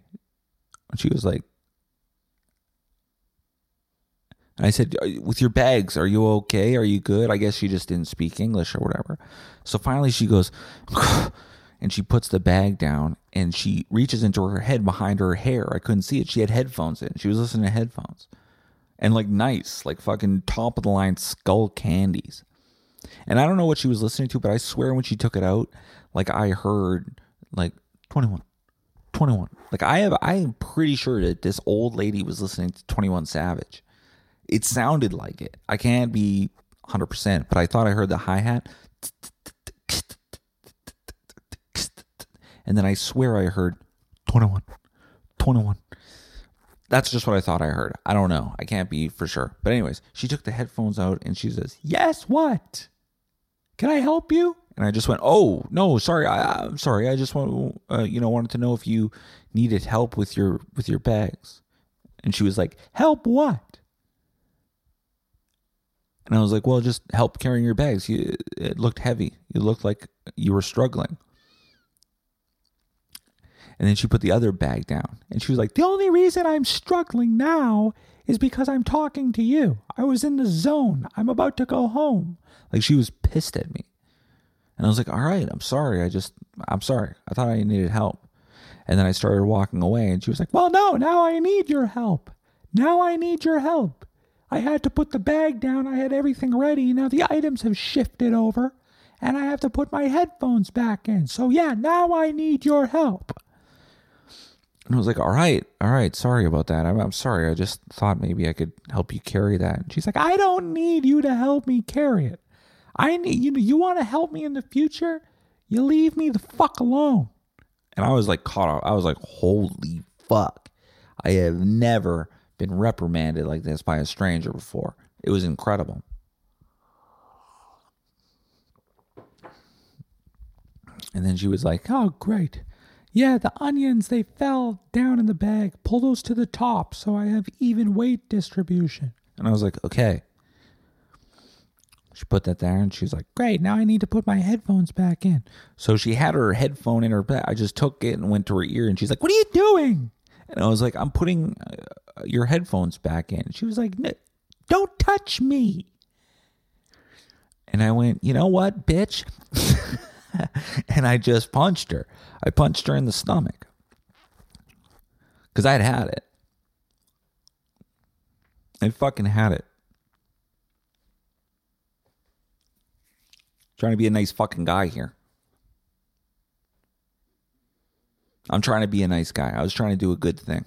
And she was like And I said, "Uh, With your bags, are you okay? Are you good? I guess she just didn't speak English or whatever. So finally she goes, and she puts the bag down and she reaches into her head behind her hair. I couldn't see it. She had headphones in. She was listening to headphones. And like nice, like fucking top of the line skull candies. And I don't know what she was listening to, but I swear when she took it out, like I heard like 21, 21. Like I have, I am pretty sure that this old lady was listening to 21 Savage. It sounded like it. I can't be 100%, but I thought I heard the hi hat. And then I swear I heard 21, 21. That's just what I thought I heard. I don't know. I can't be for sure. But, anyways, she took the headphones out and she says, Yes, what? Can I help you? And I just went, Oh, no, sorry. I, I'm sorry. I just want, uh, you know, wanted to know if you needed help with your with your bags. And she was like, Help what? And I was like, Well, just help carrying your bags. You, it looked heavy. You looked like you were struggling. And then she put the other bag down. And she was like, The only reason I'm struggling now is because I'm talking to you. I was in the zone. I'm about to go home. Like she was pissed at me. And I was like, All right, I'm sorry. I just, I'm sorry. I thought I needed help. And then I started walking away. And she was like, Well, no, now I need your help. Now I need your help. I had to put the bag down. I had everything ready. Now the items have shifted over. And I have to put my headphones back in. So, yeah, now I need your help. And I was like, all right, all right, sorry about that. I'm, I'm sorry. I just thought maybe I could help you carry that. And she's like, I don't need you to help me carry it. I need you. You want to help me in the future? You leave me the fuck alone. And I was like caught off. I was like, holy fuck. I have never been reprimanded like this by a stranger before. It was incredible. And then she was like, oh, great. Yeah, the onions, they fell down in the bag. Pull those to the top so I have even weight distribution. And I was like, okay. She put that there and she's like, great, now I need to put my headphones back in. So she had her headphone in her bag. I just took it and went to her ear and she's like, what are you doing? And I was like, I'm putting uh, your headphones back in. She was like, don't touch me. And I went, you know what, bitch? and I just punched her. I punched her in the stomach because I'd had it. I fucking had it. Trying to be a nice fucking guy here. I'm trying to be a nice guy. I was trying to do a good thing.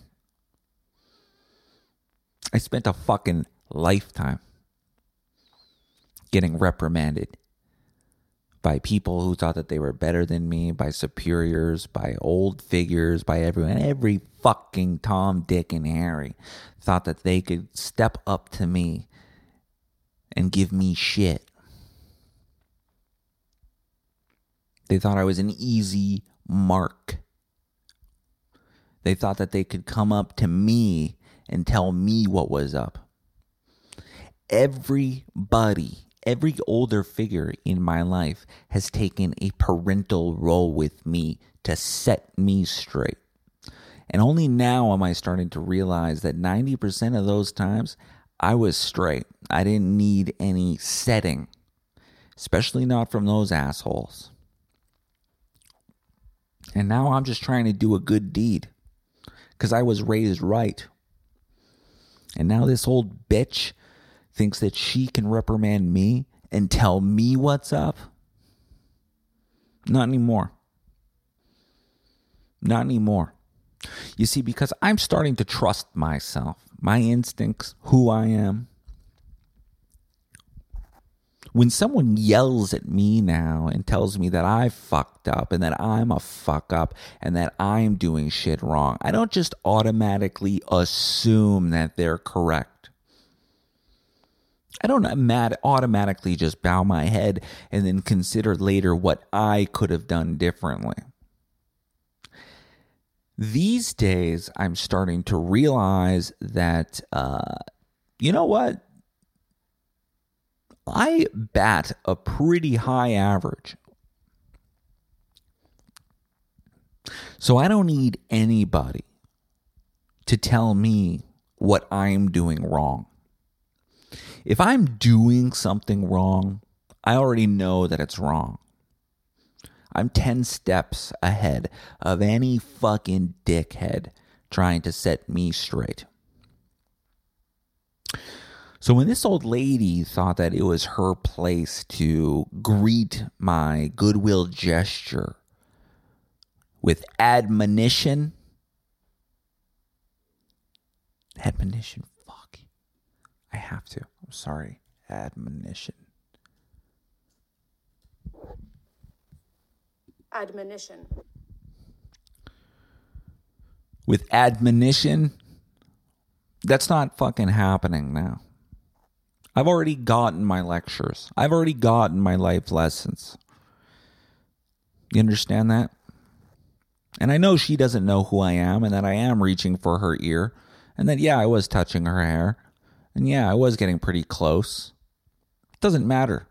I spent a fucking lifetime getting reprimanded by people who thought that they were better than me, by superiors, by old figures, by everyone. Every fucking Tom, Dick, and Harry thought that they could step up to me and give me shit. They thought I was an easy mark. They thought that they could come up to me and tell me what was up. Everybody every older figure in my life has taken a parental role with me to set me straight. And only now am I starting to realize that 90% of those times I was straight. I didn't need any setting, especially not from those assholes. And now I'm just trying to do a good deed because I was raised right. And now this old bitch thinks that she can reprimand me and tell me what's up? Not anymore. Not anymore. You see, because I'm starting to trust myself, my instincts, who I am. When someone yells at me now and tells me that I fucked up and that I'm a fuck up and that I'm doing shit wrong, I don't just automatically assume that they're correct. I don't automatically just bow my head and then consider later what I could have done differently. These days, I'm starting to realize that, uh, you know what? I bat a pretty high average. So I don't need anybody to tell me what I'm doing wrong. If I'm doing something wrong, I already know that it's wrong. I'm 10 steps ahead of any fucking dickhead trying to set me straight. So when this old lady thought that it was her place to greet my goodwill gesture with admonition, admonition, fuck. I have to. Sorry. Admonition. Admonition. With admonition, that's not fucking happening now. I've already gotten my lectures. I've already gotten my life lessons. You understand that? And I know she doesn't know who I am and that I am reaching for her ear and that, yeah, I was touching her hair. And yeah, I was getting pretty close. It doesn't matter.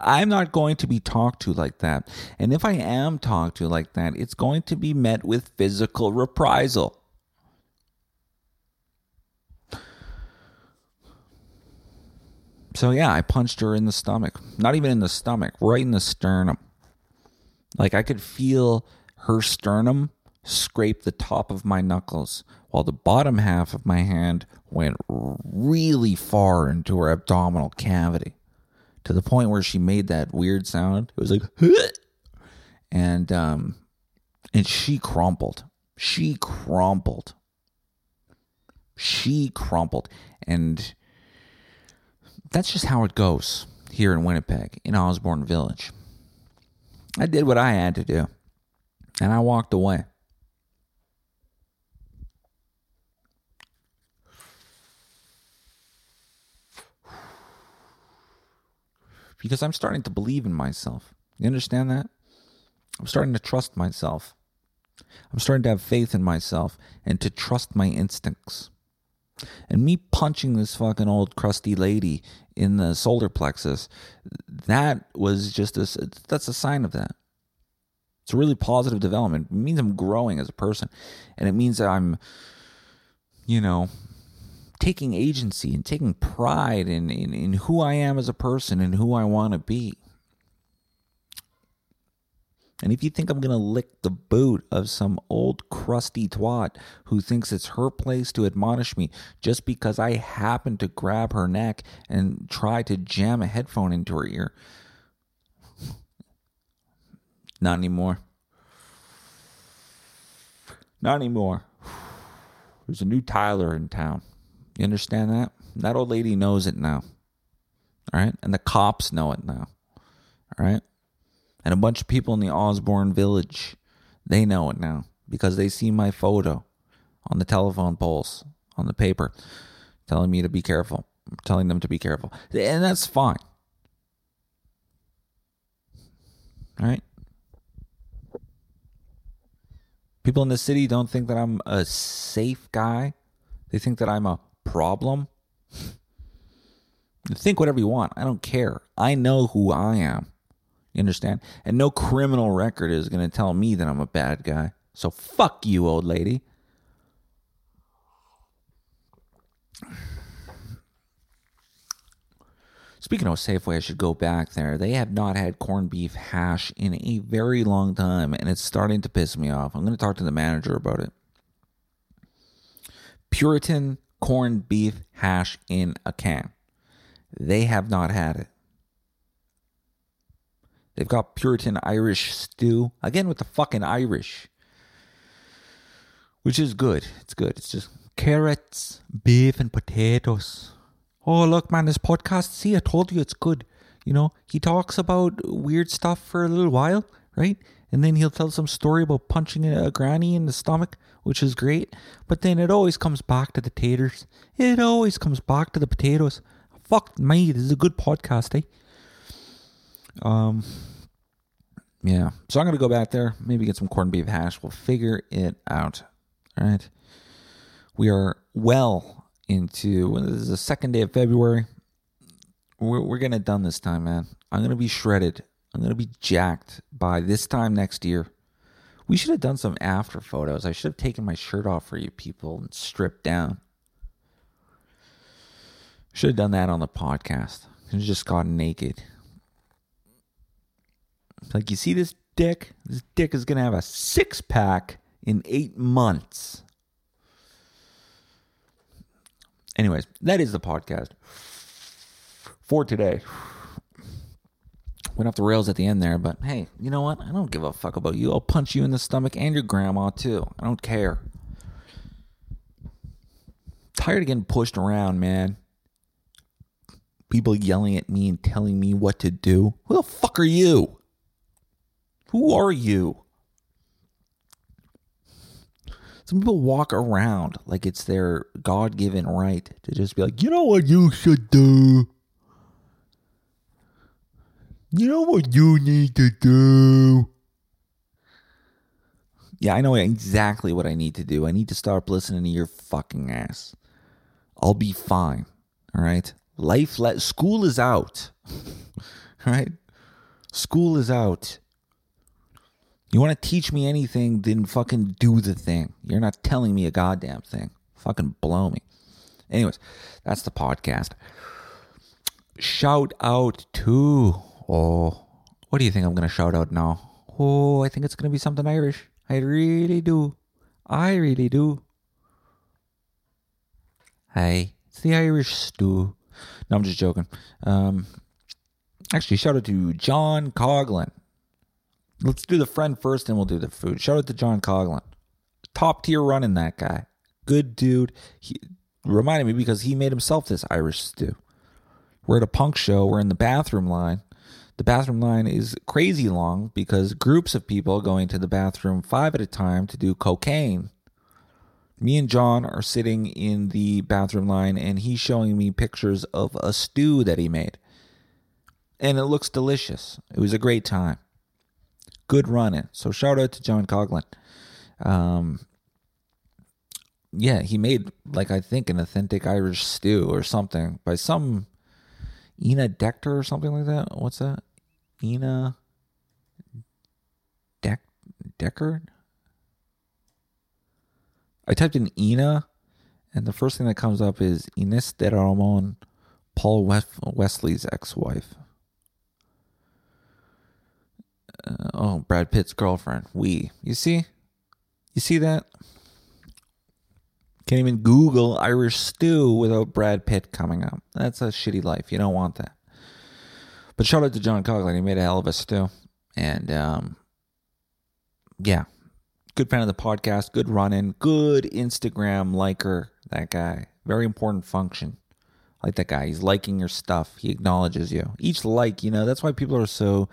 I'm not going to be talked to like that. And if I am talked to like that, it's going to be met with physical reprisal. So yeah, I punched her in the stomach. Not even in the stomach, right in the sternum. Like I could feel her sternum scrape the top of my knuckles while the bottom half of my hand went really far into her abdominal cavity to the point where she made that weird sound. It was like and um and she crumpled. She crumpled. She crumpled and that's just how it goes here in Winnipeg, in Osborne Village. I did what I had to do, and I walked away. Because I'm starting to believe in myself. You understand that? I'm starting to trust myself. I'm starting to have faith in myself and to trust my instincts. And me punching this fucking old crusty lady in the solar plexus, that was just a, that's a sign of that. It's a really positive development. It means I'm growing as a person. And it means that I'm, you know, taking agency and taking pride in, in, in who I am as a person and who I want to be. And if you think I'm going to lick the boot of some old crusty twat who thinks it's her place to admonish me just because I happen to grab her neck and try to jam a headphone into her ear, not anymore. Not anymore. There's a new Tyler in town. You understand that? That old lady knows it now. All right? And the cops know it now. All right? And a bunch of people in the Osborne village, they know it now because they see my photo on the telephone poles, on the paper, telling me to be careful, telling them to be careful. And that's fine. All right? People in the city don't think that I'm a safe guy. They think that I'm a problem. think whatever you want. I don't care. I know who I am. You understand? And no criminal record is going to tell me that I'm a bad guy. So fuck you, old lady. Speaking of Safeway, I should go back there. They have not had corned beef hash in a very long time, and it's starting to piss me off. I'm going to talk to the manager about it. Puritan corned beef hash in a can. They have not had it. They've got Puritan Irish stew. Again with the fucking Irish. Which is good. It's good. It's just carrots, beef, and potatoes. Oh, look, man, this podcast, see, I told you it's good. You know, he talks about weird stuff for a little while, right? And then he'll tell some story about punching a granny in the stomach, which is great. But then it always comes back to the taters. It always comes back to the potatoes. Fuck me, this is a good podcast, eh? Um, yeah. So I'm gonna go back there, maybe get some corned beef hash. We'll figure it out. All right. We are well into this is the second day of February. We're we're getting it done this time, man. I'm gonna be shredded. I'm gonna be jacked by this time next year. We should have done some after photos. I should have taken my shirt off for you people and stripped down. Should have done that on the podcast. Have just gotten naked. Like, you see this dick? This dick is going to have a six pack in eight months. Anyways, that is the podcast for today. Went off the rails at the end there, but hey, you know what? I don't give a fuck about you. I'll punch you in the stomach and your grandma too. I don't care. Tired of getting pushed around, man. People yelling at me and telling me what to do. Who the fuck are you? Who are you? Some people walk around like it's their God given right to just be like, you know what you should do? You know what you need to do? Yeah, I know exactly what I need to do. I need to stop listening to your fucking ass. I'll be fine. All right? Life let school is out. all right? School is out. You want to teach me anything, then fucking do the thing. You're not telling me a goddamn thing. Fucking blow me. Anyways, that's the podcast. Shout out to Oh, what do you think I'm going to shout out now? Oh, I think it's going to be something Irish. I really do. I really do. Hey, it's the Irish stew. No, I'm just joking. Um, actually, shout out to John Coughlin. Let's do the friend first, and we'll do the food. Shout out to John Coughlin. Top tier running that guy. Good dude. He reminded me because he made himself this Irish stew. We're at a punk show. We're in the bathroom line the bathroom line is crazy long because groups of people going to the bathroom five at a time to do cocaine. Me and John are sitting in the bathroom line and he's showing me pictures of a stew that he made. And it looks delicious. It was a great time. Good running. So shout out to John Coughlin. Um, yeah, he made like I think an authentic Irish stew or something by some Ina Dector or something like that. What's that? Ina Deck Deckard? I typed in Ina, and the first thing that comes up is Ines de Ramon, Paul Wesley's ex-wife. Uh, oh, Brad Pitt's girlfriend. We. You see? You see that? Can't even Google Irish stew without Brad Pitt coming up. That's a shitty life. You don't want that. But shout out to John Coughlin. He made a hell of a stew. And um, yeah, good fan of the podcast. Good running. Good Instagram liker. That guy. Very important function. I like that guy. He's liking your stuff. He acknowledges you. Each like, you know, that's why people are so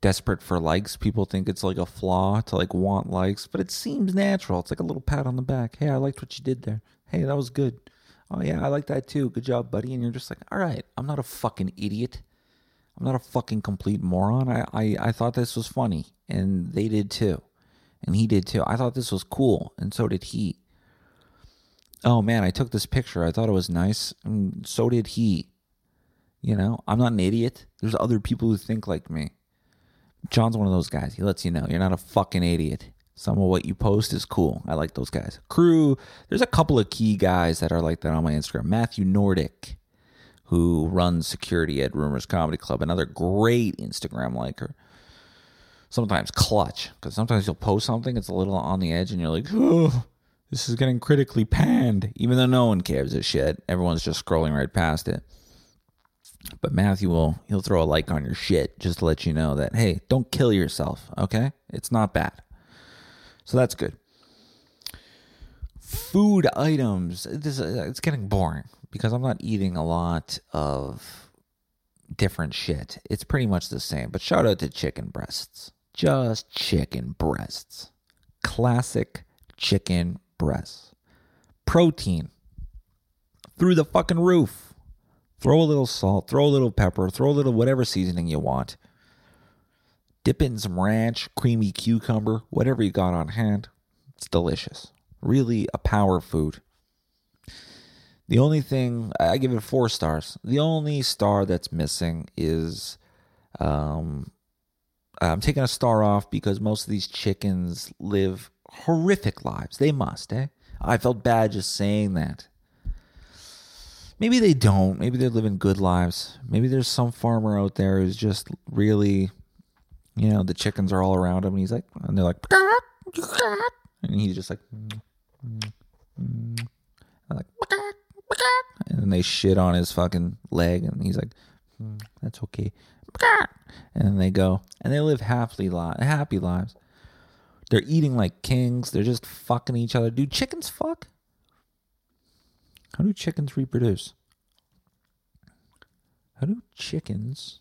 desperate for likes. People think it's like a flaw to like want likes, but it seems natural. It's like a little pat on the back. Hey, I liked what you did there. Hey, that was good. Oh yeah, I like that too. Good job, buddy. And you're just like, all right, I'm not a fucking idiot. I'm not a fucking complete moron. I, I, I thought this was funny, and they did too. And he did too. I thought this was cool, and so did he. Oh man, I took this picture. I thought it was nice, and so did he. You know, I'm not an idiot. There's other people who think like me. John's one of those guys. He lets you know you're not a fucking idiot. Some of what you post is cool. I like those guys. Crew, there's a couple of key guys that are like that on my Instagram. Matthew Nordic, who runs security at Rumors Comedy Club, another great Instagram liker. Sometimes clutch, because sometimes you'll post something, it's a little on the edge, and you're like, oh, this is getting critically panned, even though no one cares a shit. Everyone's just scrolling right past it. But Matthew will he'll throw a like on your shit just to let you know that hey, don't kill yourself, okay? It's not bad. So that's good. Food items. This uh, it's getting boring because I'm not eating a lot of different shit. It's pretty much the same. But shout out to chicken breasts. Just chicken breasts. Classic chicken breasts. Protein through the fucking roof. Throw a little salt, throw a little pepper, throw a little whatever seasoning you want. Dip in some ranch, creamy cucumber, whatever you got on hand. It's delicious. Really a power food. The only thing I give it four stars. The only star that's missing is um, I'm taking a star off because most of these chickens live horrific lives. They must, eh? I felt bad just saying that. Maybe they don't. Maybe they're living good lives. Maybe there's some farmer out there who's just really, you know, the chickens are all around him, and he's like, and they're like, and he's just like, like, and then they shit on his fucking leg, and he's like, "Mm, that's okay, and they go, and they live happily li- happy lives. They're eating like kings. They're just fucking each other. Do chickens fuck? How do chickens reproduce? How do chickens?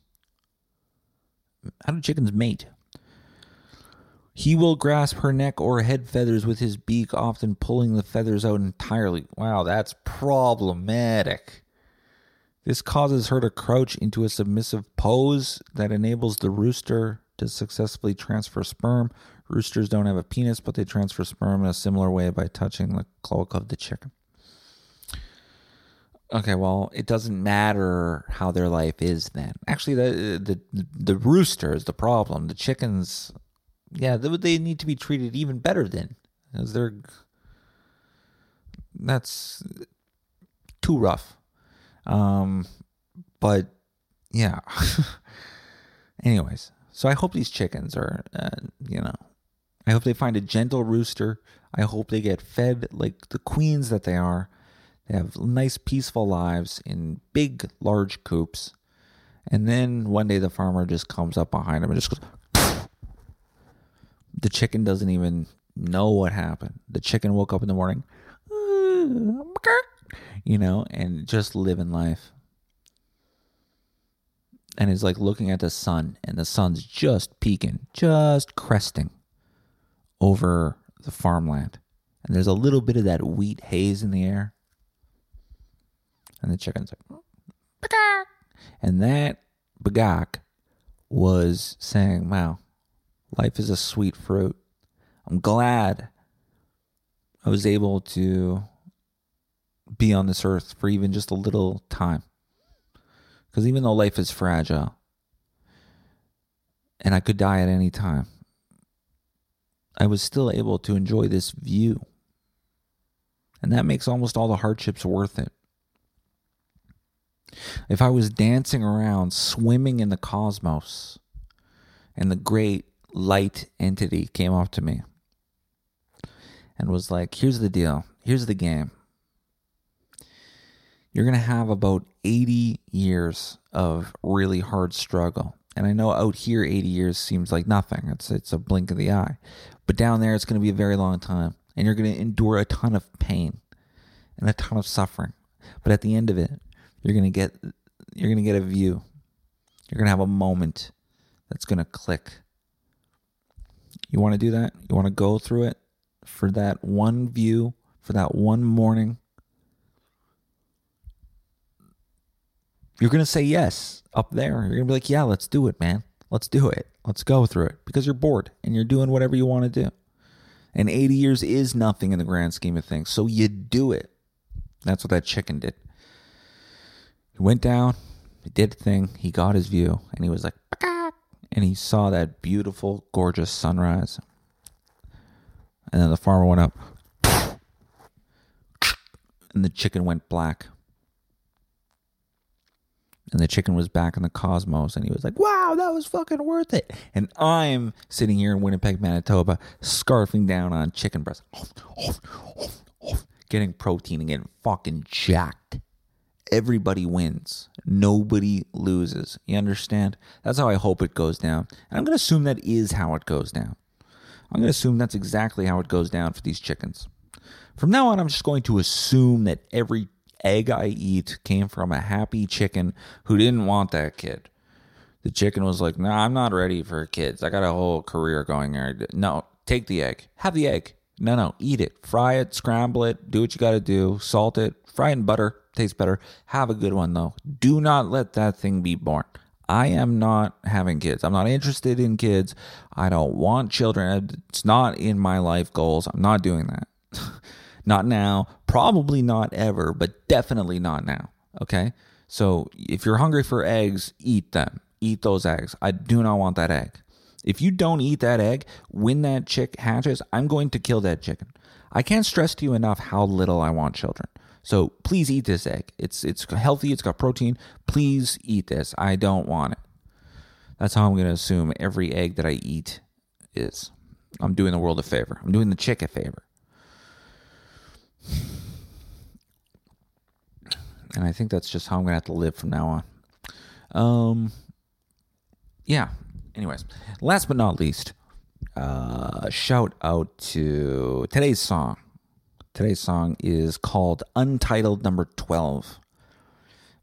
How do chickens mate? He will grasp her neck or head feathers with his beak, often pulling the feathers out entirely. Wow, that's problematic. This causes her to crouch into a submissive pose that enables the rooster to successfully transfer sperm. Roosters don't have a penis, but they transfer sperm in a similar way by touching the cloaca the chicken. Okay, well, it doesn't matter how their life is then. Actually, the the the rooster is the problem. The chickens, yeah, they, they need to be treated even better then, because they're that's too rough. Um, but yeah. Anyways, so I hope these chickens are, uh, you know, I hope they find a gentle rooster. I hope they get fed like the queens that they are. They have nice, peaceful lives in big, large coops. And then one day the farmer just comes up behind him and just goes. the chicken doesn't even know what happened. The chicken woke up in the morning, you know, and just living life. And is like looking at the sun, and the sun's just peeking, just cresting over the farmland. And there's a little bit of that wheat haze in the air. And the chicken's like, "Bagak." and that bagak was saying, wow, life is a sweet fruit. I'm glad I was able to be on this earth for even just a little time. Because even though life is fragile and I could die at any time, I was still able to enjoy this view. And that makes almost all the hardships worth it. If I was dancing around, swimming in the cosmos, and the great light entity came up to me and was like, Here's the deal, here's the game. You're going to have about 80 years of really hard struggle. And I know out here 80 years seems like nothing. It's it's a blink of the eye. But down there it's going to be a very long time and you're going to endure a ton of pain and a ton of suffering. But at the end of it, you're going to get you're going to get a view. You're going to have a moment that's going to click. You want to do that? You want to go through it for that one view, for that one morning? You're going to say yes up there. You're going to be like, yeah, let's do it, man. Let's do it. Let's go through it because you're bored and you're doing whatever you want to do. And 80 years is nothing in the grand scheme of things. So you do it. That's what that chicken did. He went down, he did the thing, he got his view, and he was like, and he saw that beautiful, gorgeous sunrise. And then the farmer went up, and the chicken went black. And the chicken was back in the cosmos, and he was like, wow, that was fucking worth it. And I'm sitting here in Winnipeg, Manitoba, scarfing down on chicken breast, getting protein and getting fucking jacked. Everybody wins. Nobody loses. You understand? That's how I hope it goes down. And I'm going to assume that is how it goes down. I'm going to assume that's exactly how it goes down for these chickens. From now on, I'm just going to assume that every egg I eat came from a happy chicken who didn't want that kid. The chicken was like, "No, nah, I'm not ready for kids. I got a whole career going here. No, take the egg. Have the egg. No, no, eat it. Fry it, scramble it, do what you got to do, salt it, fry it in butter. Tastes better. Have a good one though. Do not let that thing be born. I am not having kids. I'm not interested in kids. I don't want children. It's not in my life goals. I'm not doing that. not now. Probably not ever, but definitely not now. Okay? So if you're hungry for eggs, eat them. Eat those eggs. I do not want that egg. If you don't eat that egg, when that chick hatches, I'm going to kill that chicken. I can't stress to you enough how little I want children. So please eat this egg. It's it's healthy. It's got protein. Please eat this. I don't want it. That's how I'm going to assume every egg that I eat is. I'm doing the world a favor. I'm doing the chick a favor. And I think that's just how I'm going to have to live from now on. Um, yeah. Anyways, last but not least, uh, shout out to today's song. Today's song is called Untitled Number 12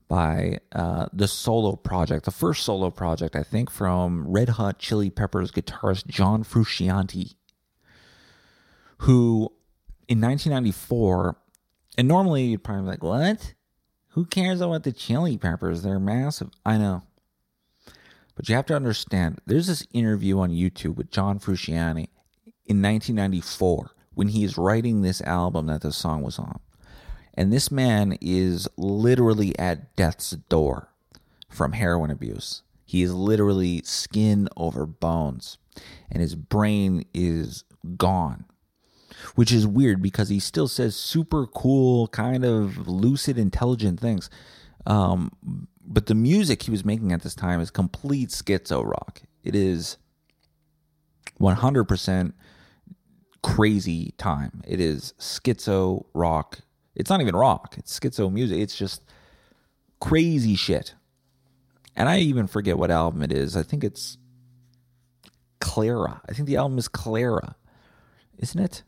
by uh, the solo project, the first solo project, I think, from Red Hot Chili Peppers guitarist John Frusciante, who in 1994, and normally you'd probably be like, what? Who cares about the Chili Peppers? They're massive. I know. But you have to understand, there's this interview on YouTube with John Frusciante in 1994 when he is writing this album that the song was on. And this man is literally at death's door from heroin abuse. He is literally skin over bones, and his brain is gone, which is weird because he still says super cool, kind of lucid, intelligent things. Um, but the music he was making at this time is complete schizo rock. It is 100% crazy time. It is schizo rock it's not even rock. It's schizo music. It's just crazy shit. And I even forget what album it is. I think it's Clara. I think the album is Clara. Isn't it?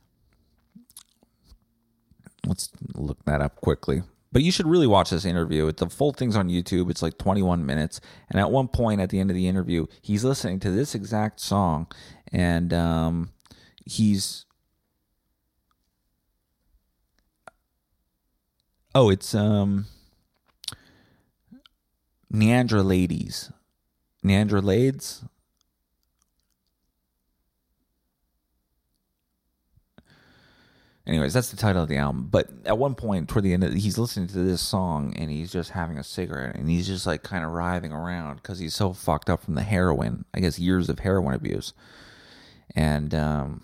Let's look that up quickly. But you should really watch this interview. It's the full thing's on YouTube. It's like 21 minutes. And at one point at the end of the interview, he's listening to this exact song and um, he's Oh, it's um Niandra Ladies. Niandra LaDes. Anyways, that's the title of the album. But at one point, toward the end, of, he's listening to this song and he's just having a cigarette and he's just like kind of writhing around because he's so fucked up from the heroin. I guess years of heroin abuse, and um,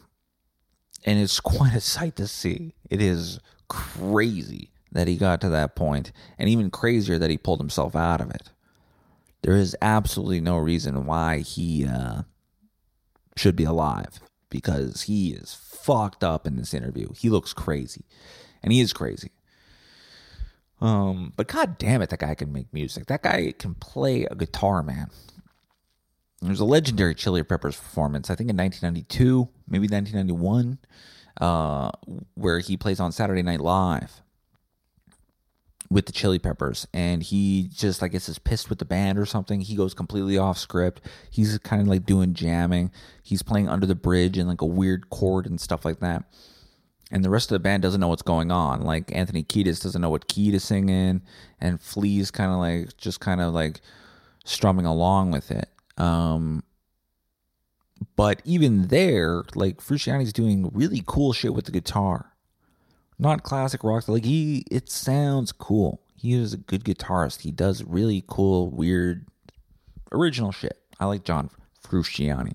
and it's quite a sight to see. It is crazy that he got to that point, and even crazier that he pulled himself out of it. There is absolutely no reason why he uh, should be alive because he is fucked up in this interview. He looks crazy, and he is crazy. Um, but god damn it, that guy can make music. That guy can play a guitar, man. There's a legendary Chili Peppers performance, I think in 1992, maybe 1991, uh, where he plays on Saturday Night Live with the Chili Peppers, and he just I guess is pissed with the band or something. He goes completely off script. He's kind of like doing jamming. He's playing under the bridge and like a weird chord and stuff like that. And the rest of the band doesn't know what's going on. Like Anthony Kiedis doesn't know what key to sing in, and Flea's kind of like just kind of like strumming along with it. Um, but even there, like Frusciante's doing really cool shit with the guitar not classic rock. Like he, it sounds cool. He is a good guitarist. He does really cool, weird, original shit. I like John Frusciante.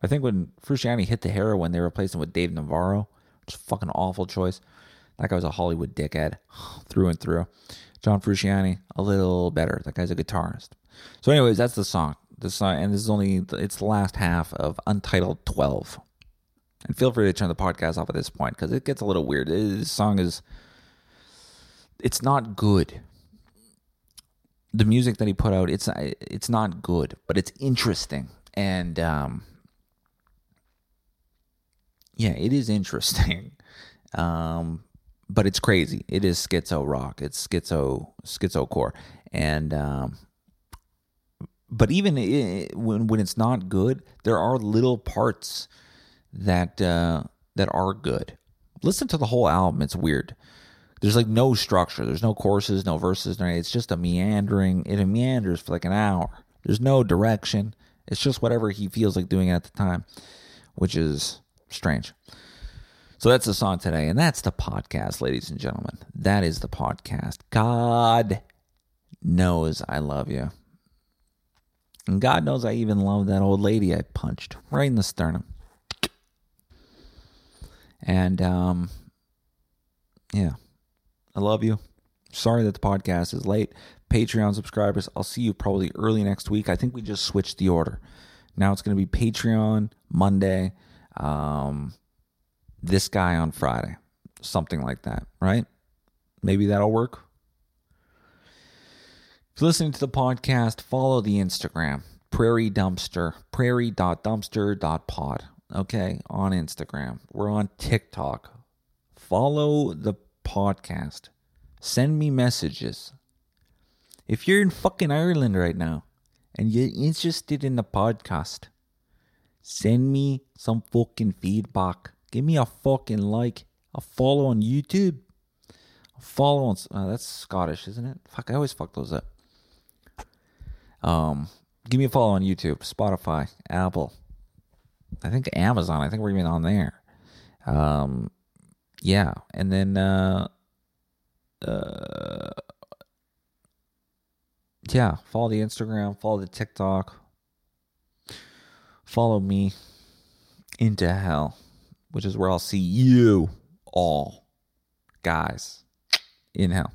I think when Frusciante hit the heroin, they replaced him with Dave Navarro. It's a fucking awful choice. That guy was a Hollywood dickhead through and through. John Frusciante, a little better. That guy's a guitarist. So, anyways, that's the song. The song, and this is only it's the last half of Untitled Twelve. And feel free to turn the podcast off at this point because it gets a little weird. This song is, it's not good. The music that he put out, it's it's not good, but it's interesting, and um, yeah, it is interesting. Um, but it's crazy. It is schizo rock. It's schizo schizo core, and um, but even it, when when it's not good, there are little parts that uh, that are good. Listen to the whole album; it's weird. There's like no structure. There's no choruses, no verses. It's just a meandering. It meanders for like an hour. There's no direction. It's just whatever he feels like doing at the time, which is strange. So that's the song today, and that's the podcast, ladies and gentlemen. That is the podcast. God knows I love you. And God knows I even love that old lady I punched right in the sternum. And um, yeah, I love you. Sorry that the podcast is late. Patreon subscribers, I'll see you probably early next week. I think we just switched the order. Now it's going to be Patreon Monday, um, this guy on Friday, something like that, right? Maybe that'll work. If you're listening to the podcast, follow the Instagram, Prairie Dumpster, prairie.dumpster.pod. Okay, on Instagram. We're on TikTok. Follow the podcast. Send me messages. If you're in fucking Ireland right now and you're interested in the podcast, send me some fucking feedback. Give me a fucking like, a follow on YouTube, a follow on. Uh, that's Scottish, isn't it? Fuck, I always fuck those up. Um, give me a follow on YouTube, Spotify, Apple. I think Amazon. I think we're even on there. Um, yeah, and then uh, uh, yeah, follow the Instagram, follow the TikTok, follow me into hell, which is where I'll see you all, guys, in hell.